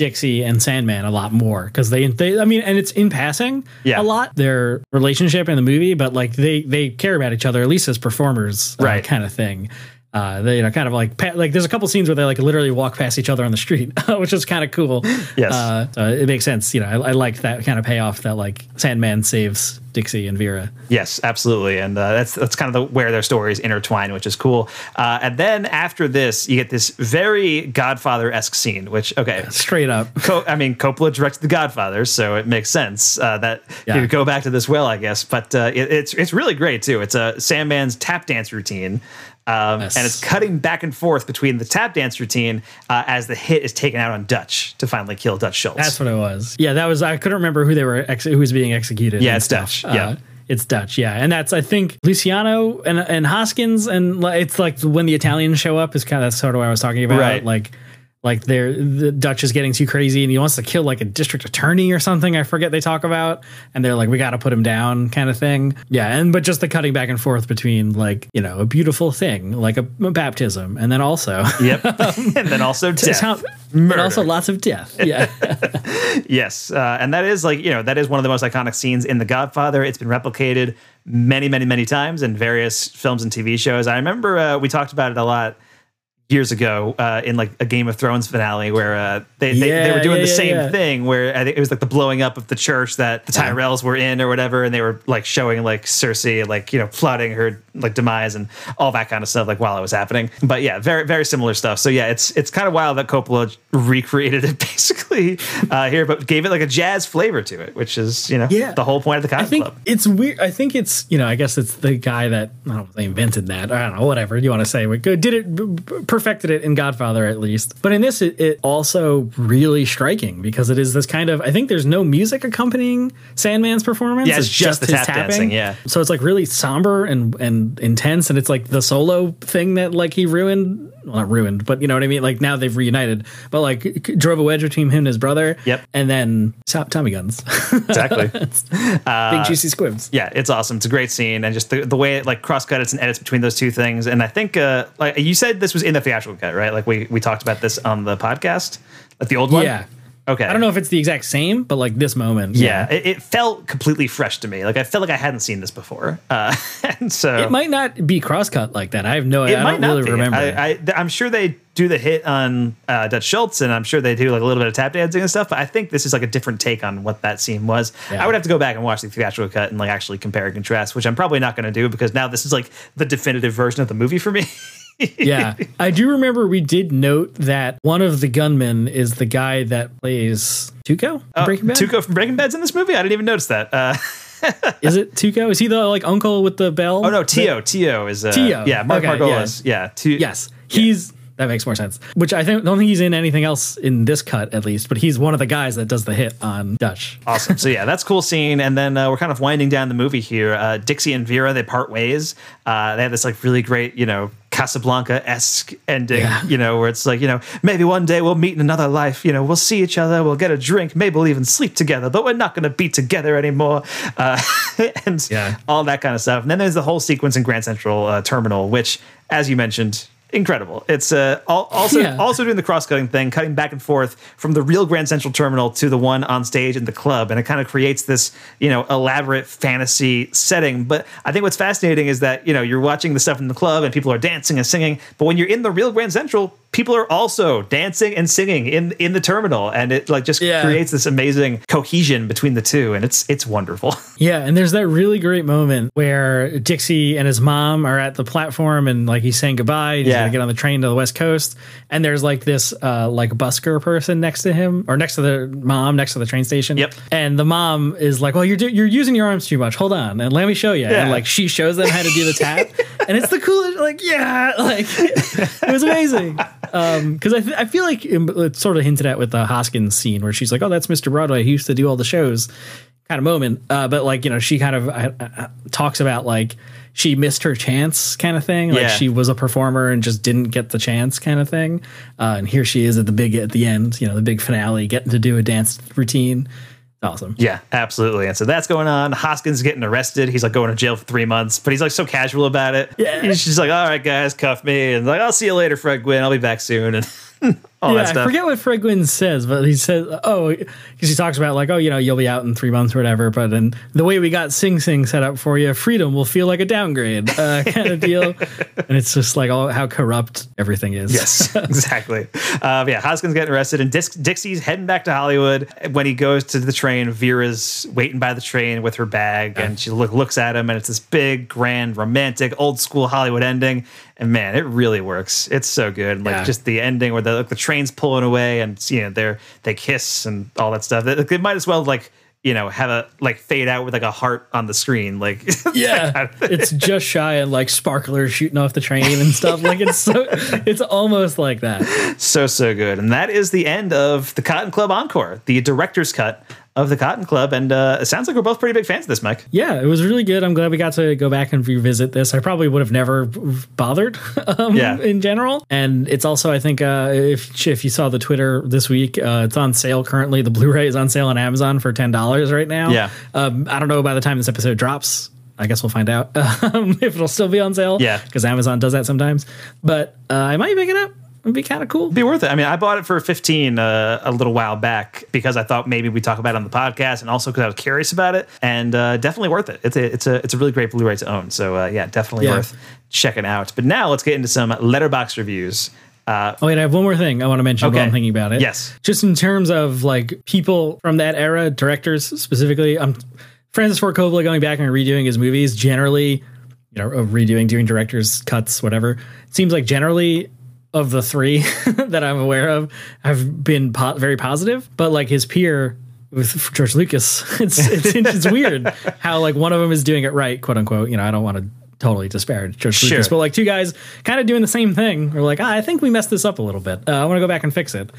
Dixie and Sandman a lot more because they they I mean and it's in passing Yeah. a lot their relationship in the movie, but like they they care about each other at least as performers, uh, Right. Kind of thing. Uh, they you know kind of like pa- like there's a couple scenes where they like literally walk past each other on the street, which is kind of cool. Yes. uh, it makes sense. You know, I, I like that kind of payoff that like Sandman saves Dixie and Vera. Yes, absolutely, and uh, that's that's kind of the, where their stories intertwine, which is cool. Uh, and then after this, you get this very Godfather esque scene, which okay, Straight up. Co- I mean Coppola directed The Godfather, so it makes sense uh, that Yeah. you would go back to this well, I guess. But uh, it, it's it's really great too. It's a Sandman's tap dance routine. Um, Yes. And it's cutting back and forth between the tap dance routine uh, as the hit is taken out on Dutch to finally kill Dutch Schultz. That's what it was. Yeah, that was. I couldn't remember who they were. Ex- who was being executed. Yeah, it's stuff. Dutch. Yeah. it's Dutch. Yeah, and that's I think Luciano and and Hoskins and it's like when the Italians show up is kind of that's sort of what I was talking about. Right. Like. Like they're the Dutch is getting too crazy and he wants to kill like a district attorney or something. I forget they talk about, and they're like, "We got to put him down," kind of thing. Yeah, and but just the cutting back and forth between like you know a beautiful thing like a, a baptism, and then also Yep. and then also death. how- Murder. and also lots of death. Yeah. Yes, uh, and that is like you know that is one of the most iconic scenes in The Godfather. It's been replicated many, many, many times in various films and TV shows. I remember uh, we talked about it a lot years ago uh, in like a Game of Thrones finale where uh, they, they they were doing yeah, the yeah, same yeah. thing where I think it was like the blowing up of the church that the Tyrells were in or whatever, and they were like showing like Cersei like you know plotting her like demise and all that kind of stuff like while it was happening. But yeah, very very similar stuff. So yeah, it's it's kind of wild that Coppola recreated it basically uh, here, but gave it like a jazz flavor to it, which is you know Yeah. the whole point of the Cotton I think Club. it's weird. I think it's you know. I guess it's the guy that I don't know, they invented that. I don't know. Whatever you want to say. Did it, b- perfected it in Godfather at least. But in this, it, it also really striking because it is this kind of. I think there's no music accompanying Sandman's performance. Yeah, it's just the tap dancing, yeah. So it's like really somber and and intense, and it's like the solo thing that like he ruined. Well, not ruined, but you know what I mean. Like now they've reunited, but like drove a wedge between him and his brother. Yep. And then Top Tommy guns, Exactly. big juicy squibs. yeah, it's awesome. It's a great scene, and just the, the way it like cross cuts and edits between those two things. And I think, uh, like you said, this was in the theatrical cut, right? Like we we talked about this on the podcast, like the old one. Yeah. Okay. I don't know if it's the exact same, but like this moment. Yeah, it, it felt completely fresh to me. Like I felt like I hadn't seen this before, uh, and so It might not be crosscut like that. I have no It I might don't not really be. remember. I, I, I'm sure they do the hit on uh, Dutch Schultz, and I'm sure they do like a little bit of tap dancing and stuff. But I think this is like a different take on what that scene was. Yeah. I would have to go back and watch the theatrical cut and like actually compare and contrast, which I'm probably not going to do because now this is like the definitive version of the movie for me. yeah. I do remember we did note that one of the gunmen is the guy that plays Tuco? Oh, Breaking Bad? Tuco from Breaking Bad's in this movie. I didn't even notice that. Uh, Is it Tuco? Is he the like uncle with the bell? Oh no, Tio. Tio is uh, Tio. Yeah, Mark Okay, Margolis. Yeah. Tio- Yes, he's that makes more sense. Which I think don't think he's in anything else in this cut at least, but he's one of the guys that does the hit on Dutch. Awesome. So yeah, that's a cool scene. And then uh, we're kind of winding down the movie here. Uh, Dixie and Vera they part ways. Uh, they have this like really great, you know, Casablanca esque ending. Yeah. You know, where it's like, you know, maybe one day we'll meet in another life. You know, we'll see each other, we'll get a drink, maybe we'll even sleep together, but we're not going to be together anymore. Uh, and Yeah. all that kind of stuff. And then there's the whole sequence in Grand Central uh, Terminal, which, as you mentioned. Incredible! It's uh, also Yeah. also doing the cross cutting thing, cutting back and forth from the real Grand Central Terminal to the one on stage in the club, and it kind of creates this you know elaborate fantasy setting. But I think what's fascinating is that you know you're watching the stuff in the club and people are dancing and singing, but when you're in the real Grand Central, people are also dancing and singing in in the terminal, and it like just Yeah. creates this amazing cohesion between the two, and it's it's wonderful. Yeah, and there's that really great moment where Dixie and his mom are at the platform and like he's saying goodbye. He's Yeah. gonna get on the train to the West Coast, and there's like this uh, like busker person next to him or next to the mom next to the train station. Yep. And the mom is like, "Well, you're do- you're using your arms too much. Hold on, and let me show you." Yeah. And like she shows them how to do the tap, and it's the coolest. Like yeah, like it was amazing. Because I, th- I feel like it- it's sort of hinted at with the Hoskins scene where she's like, "Oh, that's Mr. Broadway. He used to do all the shows." Kind of moment, uh, but like you know, she kind of uh, uh, talks about like she missed her chance, kind of thing. Like Yeah. she was a performer and just didn't get the chance, kind of thing. Uh, and here she is at the big at the end, you know, the big finale, getting to do a dance routine. Awesome. Yeah, absolutely. And so that's going on. Hoskins getting arrested. He's like going to jail for three months, but he's like so casual about it. Yeah. He's just like, all right, guys, cuff me. And like, I'll see you later, Fred Gwynne. I'll be back soon. And all yeah, I forget what Fred Gwynne says, but he says, "Oh, because he talks about like, oh, you know, you'll be out in three months or whatever." But then the way we got Sing Sing set up for you, freedom will feel like a downgrade, uh, kind of deal. and it's just like all how corrupt everything is. Yes, exactly. Um, yeah, Hoskins getting arrested, and Dis- Dixie's heading back to Hollywood. When he goes to the train, Vera's waiting by the train with her bag, and she look, looks at him, and it's this big, grand, romantic, old school Hollywood ending. And man, it really works. It's so good. Like Yeah. just the ending where the like, the train's pulling away, and you know they're they kiss and all that stuff. They, they might as well like you know have a like fade out with like a heart on the screen, like yeah, it's just shy and like sparklers shooting off the train and stuff. Like it's so, it's almost like that. So, so good. And that is the end of the Cotton Club Encore, the director's cut of the Cotton Club. And uh, it sounds like we're both pretty big fans of this, Mike. Yeah, it was really good. I'm glad we got to go back and revisit this. I probably would have never bothered um, Yeah. in general. And it's also, I think, uh, if if you saw the Twitter this week, uh, it's on sale currently. The Blu-ray is on sale on Amazon for ten dollars right now. Yeah. um, I don't know by the time this episode drops. I guess we'll find out um, if it'll still be on sale. Yeah. because Amazon does that sometimes. But uh, I might pick it up. It'd be kind of cool. Be worth it. I mean, I bought it for 15 uh, a little while back because I thought maybe we'd talk about it on the podcast and also because I was curious about it and uh, definitely worth it. It's a, it's a, it's a really great Blu-ray to own. So uh, yeah, definitely Yeah. worth checking out. But now let's get into some Letterboxd reviews. Uh, Oh wait, I have one more thing I want to mention Okay. while I'm thinking about it. Yes. Just in terms of like people from that era, directors specifically, I'm um, Francis Ford Coppola going back and redoing his movies generally, you know, redoing, doing director's cuts, whatever. It seems like generally of the three that I'm aware of have been po- very positive, but like his peer with George Lucas, it's it's, it's weird how like one of them is doing it right, quote unquote. You know, I don't want to totally disparage George Sure. Lucas, but like two guys kind of doing the same thing. We're like, ah, I think we messed this up a little bit. Uh, I want to go back and fix it.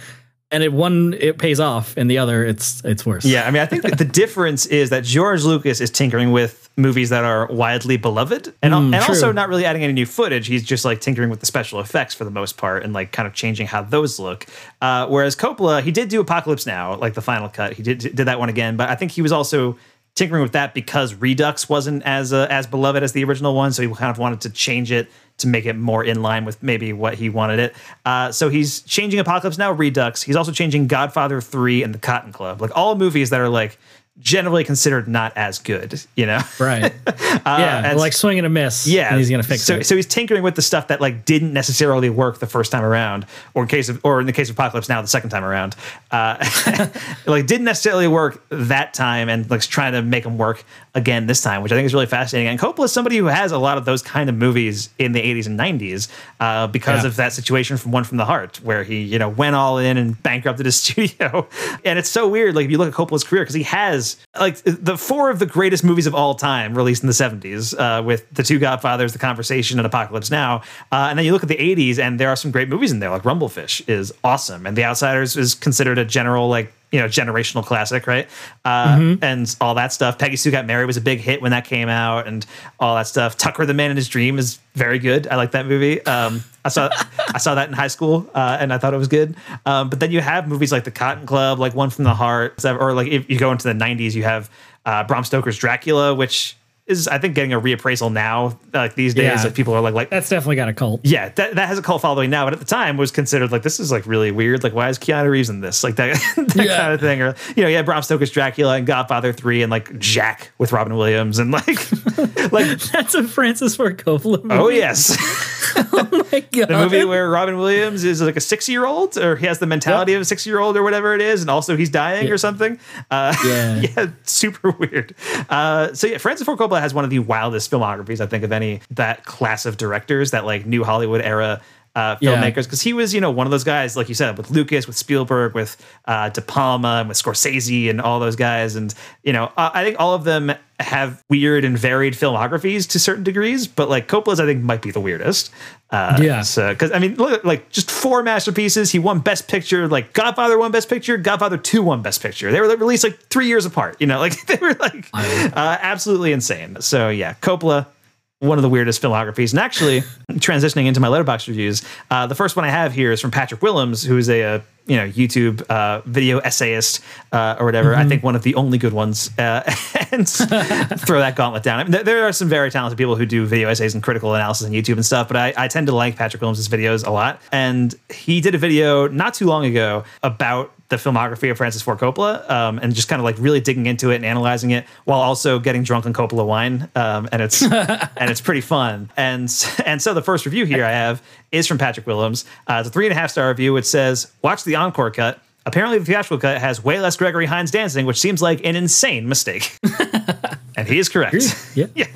And it one it pays off, and the other it's it's worse. Yeah, I mean, I think the difference is that George Lucas is tinkering with movies that are widely beloved, and, Mm, and also not really adding any new footage. He's just like tinkering with the special effects for the most part, and like kind of changing how those look. Uh, whereas Coppola, he did do Apocalypse Now, like the final cut. He did did that one again, but I think he was also tinkering with that because Redux wasn't as uh, as beloved as the original one, so he kind of wanted to change it to make it more in line with maybe what he wanted it. Uh, so he's changing Apocalypse Now, Redux. He's also changing Godfather Three and The Cotton Club, like all movies that are like generally considered not as good, you know? right. yeah, and- like swing and a miss. Yeah, and he's gonna fix so, it. So he's tinkering with the stuff that like didn't necessarily work the first time around, or in case of, or in the case of Apocalypse Now, the second time around, uh, like didn't necessarily work that time, and like trying to make them work again this time, which I think is really fascinating. And Coppola is somebody who has a lot of those kind of movies in the 80s and 90s uh, because Yeah. of that situation from One from the Heart, where he you know went all in and bankrupted his studio. and it's so weird, like if you look at Coppola's career, because he has is like the four of the greatest movies of all time released in the 70s uh, with The Two Godfathers, The Conversation, and Apocalypse Now. Uh, and then you look at the 80s, and there are some great movies in there, like Rumble Fish is awesome. And The Outsiders is considered a general, like, you know, generational classic, right? Uh, Mm-hmm. And all that stuff. Peggy Sue Got Married was a big hit when that came out, and all that stuff. Tucker the Man in His Dream is very good. I like that movie. Um, I saw I saw that in high school, uh, and I thought it was good. Um, but then you have movies like The Cotton Club, like One from the Heart, or like if you go into the '90s, you have uh, Bram Stoker's Dracula, which is I think getting a reappraisal now. Like these days, Yeah. like people are like, like That's definitely got a cult. yeah, that, that has a cult following now, but at the time was considered like this is like really weird. Like, why is Keanu Reeves in this? Like that, that Yeah. kind of thing. Or you know, yeah, Bram Stoker's Dracula and Godfather Three and like Jack with Robin Williams and like like That's a Francis Ford Coppola movie. oh yes, oh my God. the movie where Robin Williams is like a six year old or he has the mentality of a six year old or whatever it is, and also he's dying or something. Uh, Yeah. yeah, super weird. Uh, so yeah, Francis Ford Coppola has one of the wildest filmographies I think of any that class of directors that like new Hollywood era uh, filmmakers because he was you know one of those guys like you said with Lucas, with Spielberg, with uh, De Palma, and with Scorsese, and all those guys, and you know uh, I think all of them have weird and varied filmographies to certain degrees, but like Coppola's I think might be the weirdest. Uh, Yeah. So because I mean look like just four masterpieces. He won Best Picture. Like Godfather won Best Picture. Godfather Two won Best Picture. They were released like three years apart. You know, like they were like uh, absolutely insane. So yeah, Coppola one of the weirdest filmographies. And actually, transitioning into my Letterboxd reviews, uh, the first one I have here is from Patrick Willems, who is a, uh you know YouTube uh, video essayist uh, or whatever. I think one of the only good ones. Uh, and throw that gauntlet down. I mean, there, there are some very talented people who do video essays and critical analysis on YouTube and stuff, but I, I tend to like Patrick Willems' videos a lot. And he did a video not too long ago about the filmography of Francis Ford Coppola, um, and just kind of like really digging into it and analyzing it while also getting drunk on Coppola wine, um, and it's and it's pretty fun. And and so the first review here I have is from Patrick Willems. Uh, it's a three and a half star review. It says, "Watch the encore cut." Apparently, the theatrical cut has way less Gregory Hines dancing, which seems like an insane mistake. and he is correct. Yeah.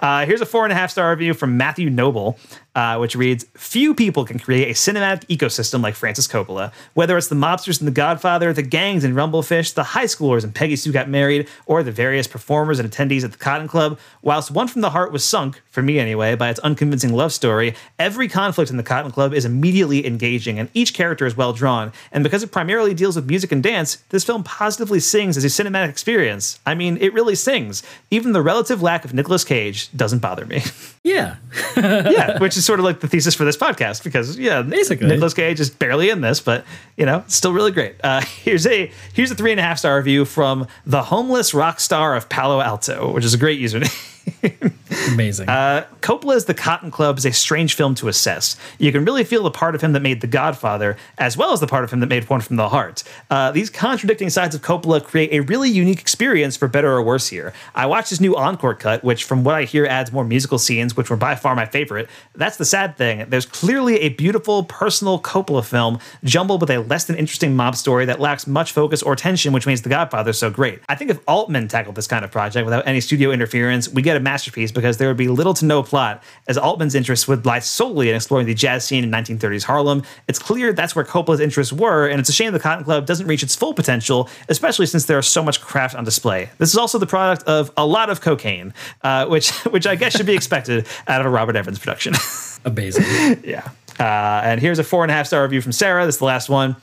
Uh, here's a four and a half star review from Matthew Noble, uh, which reads Few people can create a cinematic ecosystem like Francis Coppola. Whether it's the mobsters in The Godfather, the gangs in Rumble Fish, the high schoolers in Peggy Sue Got Married, or the various performers and attendees at the Cotton Club, whilst One from the Heart was sunk, for me anyway, by its unconvincing love story, every conflict in the Cotton Club is immediately engaging and each character is well drawn. And because it primarily deals with music and dance, this film positively sings as a cinematic experience. I mean, it really sings. Even the relative lack of Nicolas Cage doesn't bother me. Yeah. yeah, which is sort of like the thesis for this podcast because yeah, Basically. Nicolas Cage is barely in this, but you know, still really great. Uh, here's a here's a three and a half star review from the homeless rock star of Palo Alto, which is a great username. Amazing. Uh, Coppola's The Cotton Club is a strange film to assess. You can really feel the part of him that made The Godfather, as well as the part of him that made One from the Heart. Uh, these contradicting sides of Coppola create a really unique experience for better or worse here. I watched his new encore cut, which, from what I hear, adds more musical scenes, which were by far my favorite. That's the sad thing. There's clearly a beautiful, personal Coppola film jumbled with a less than interesting mob story that lacks much focus or tension, which makes The Godfather so great. I think if Altman tackled this kind of project without any studio interference, we get a masterpiece because there would be little to no plot, as Altman's interests would lie solely in exploring the jazz scene in 1930s Harlem. It's clear that's where Coppola's interests were, and it's a shame the Cotton Club doesn't reach its full potential, especially since there is so much craft on display. This is also the product of a lot of cocaine, uh, which which I guess should be expected out of a Robert Evans production. Amazing. yeah. Uh, and here's a four and a half star review from Sarah. This is the last one.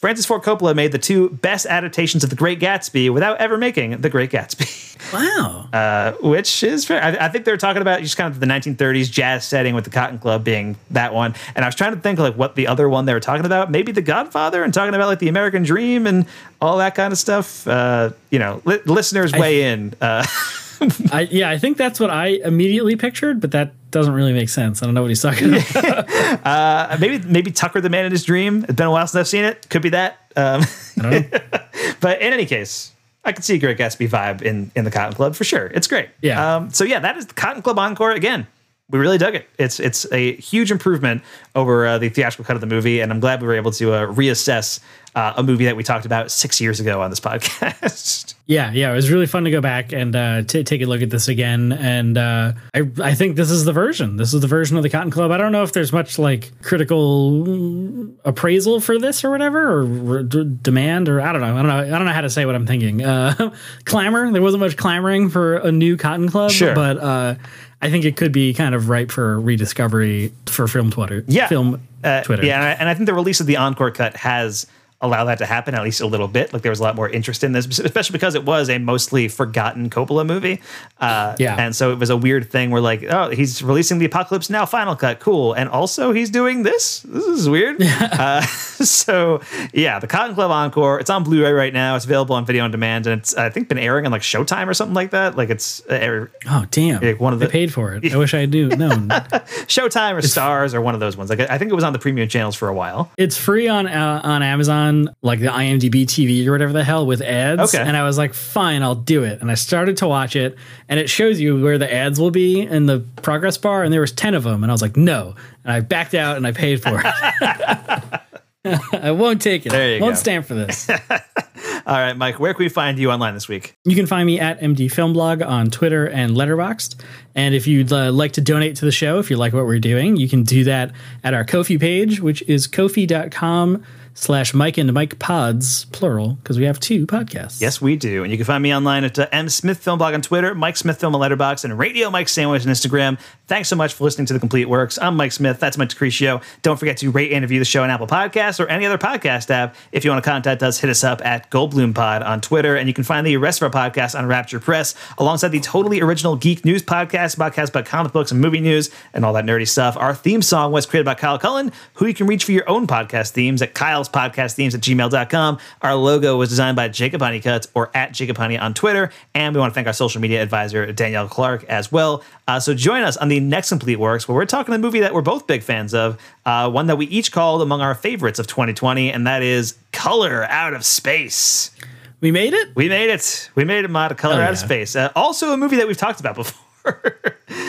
Francis Ford Coppola made the two best adaptations of The Great Gatsby without ever making The Great Gatsby. Wow. Uh, which is fair. I, I think they're talking about just kind of the 1930s jazz setting with the Cotton Club being that one. And I was trying to think like what the other one they were talking about. Maybe The Godfather and talking about like the American Dream and all that kind of stuff. Uh, you know, li- listeners weigh in. Uh, I, yeah, I think that's what I immediately pictured, but that doesn't really make sense. I don't know what he's talking about. uh, maybe maybe Tucker the Man in His Dream. It's been a while since I've seen it. Could be that. Um, but in any case, I could see a Great Gatsby vibe in in the Cotton Club for sure. It's great. Yeah. Um, so yeah, that is the Cotton Club encore again. We really dug it. It's it's a huge improvement over uh, the theatrical cut of the movie, and I'm glad we were able to uh, reassess uh, a movie that we talked about six years ago on this podcast. Yeah, yeah, it was really fun to go back and uh, t- take a look at this again. And uh, I, I think this is the version. This is the version of the Cotton Club. I don't know if there's much like critical appraisal for this or whatever, or d- demand, or I don't know. I don't know. I don't know how to say what I'm thinking. Uh, clamor. There wasn't much clamoring for a new Cotton Club, Sure. but uh, I think it could be kind of ripe for rediscovery for film Twitter. Yeah. film Uh, Twitter. Yeah, and I, and I think the release of the encore cut has allowed that to happen at least a little bit. Like there was a lot more interest in this, especially because it was a mostly forgotten Coppola movie. Uh, Yeah. and so it was a weird thing where like, oh, he's releasing the Apocalypse Now final cut, cool, and also he's doing this. This is weird. uh, so yeah, the Cotton Club encore. It's on Blu-ray right now. It's available on video on demand, and it's I think been airing on like Showtime or something like that. Like it's uh, Oh damn! Yeah, one of I the- paid for it. I wish I knew No, Showtime or Stars or one of those ones. Like I think it was on the premium channels for a while. It's free on uh, on Amazon, like the IMDb TV or whatever the hell with ads. Okay. And I was like, fine, I'll do it. And I started to watch it, and it shows you where the ads will be in the progress bar, and there was ten of them, and I was like, no. And I backed out and I paid for it. I won't take it. There you won't go. stand for this. All right, Mike, where can we find you online this week? You can find me at MD Film Blog on Twitter and Letterboxd. And if you'd uh, like to donate to the show, if you like what we're doing, you can do that at our Ko-fi page, which is ko-fi.com slash Mike and Mike Pods, plural, because we have two podcasts. Yes, we do. And you can find me online at uh, M Smith Film Blog on Twitter, Mike Smith Film on Letterboxd, and Radio Mike Sandwich on Instagram. Thanks so much for listening to The Complete Works. I'm Mike Smith. That's Mike Decretio. Don't forget to rate and review the show on Apple Podcasts or any other podcast app. If you want to contact us, hit us up at Goldblum Pod on Twitter. And you can find the rest of our podcasts on Rapture Press, alongside the totally original Geek News podcast, podcast about comic books and movie news and all that nerdy stuff. Our theme song was created by Kyle Cullen, who you can reach for your own podcast themes at Podcast Themes at gmail.com. Our logo was designed by Jacob Honeycutt or at Jacob Honey on Twitter. And we want to thank our social media advisor, Danielle Clark, as well. Uh, so join us on the next Complete Works, where we're talking a movie that we're both big fans of, uh, one that we each called among our favorites of 2020, and that is Color Out of Space. We made it? We made it. We made it, Mod, of Color Hell Out of. Space. Uh, also a movie that we've talked about before.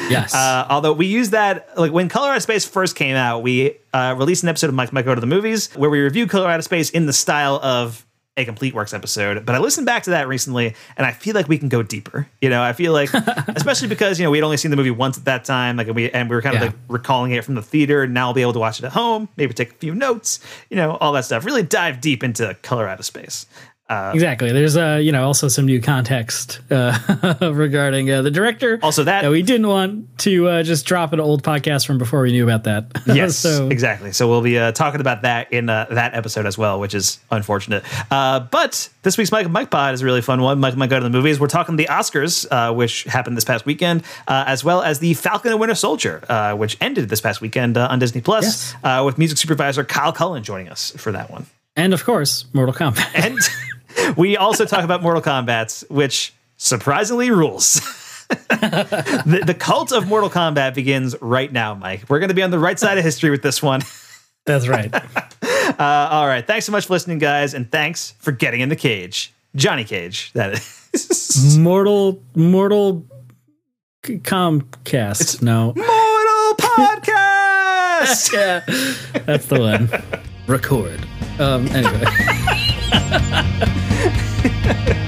Yes. Uh, although we use that, like when Color Out of Space first came out, we uh, released an episode of Mike Mike Go to the Movies where we reviewed Color Out of Space in the style of a Complete Works episode. But I listened back to that recently and I feel like we can go deeper. You know, I feel like, especially because, you know, we had only seen the movie once at that time, like, and we, and we were kind of Yeah. like recalling it from the theater. And now I'll be able to watch it at home, maybe take a few notes, you know, all that stuff. Really dive deep into Color Out of Space. Uh, Exactly. There's uh, you know, also some new context uh, regarding uh, the director. Also, that we didn't want to uh, just drop an old podcast from before we knew about that. Yes, so exactly. So we'll be uh, talking about that in uh, that episode as well, which is unfortunate. Uh, but this week's Mike Mike Pod is a really fun one. Mike Mike go to the movies. We're talking the Oscars, uh, which happened this past weekend, uh, as well as the Falcon and Winter Soldier, uh, which ended this past weekend uh, on Disney Plus, Yes. uh, with music supervisor Kyle Cullen joining us for that one. and of course, Mortal Kombat. And we also talk about Mortal Kombat, which surprisingly rules. the, the cult of Mortal Kombat begins right now, Mike. We're going to be on the right side of history with this one. That's right. Uh, all right. Thanks so much for listening, guys, and thanks for getting in the cage. Johnny Cage, that is. Mortal Mortal C- Comcast. no. Mortal Podcast! yeah. That's the one. Record. Um anyway. Ha ha ha!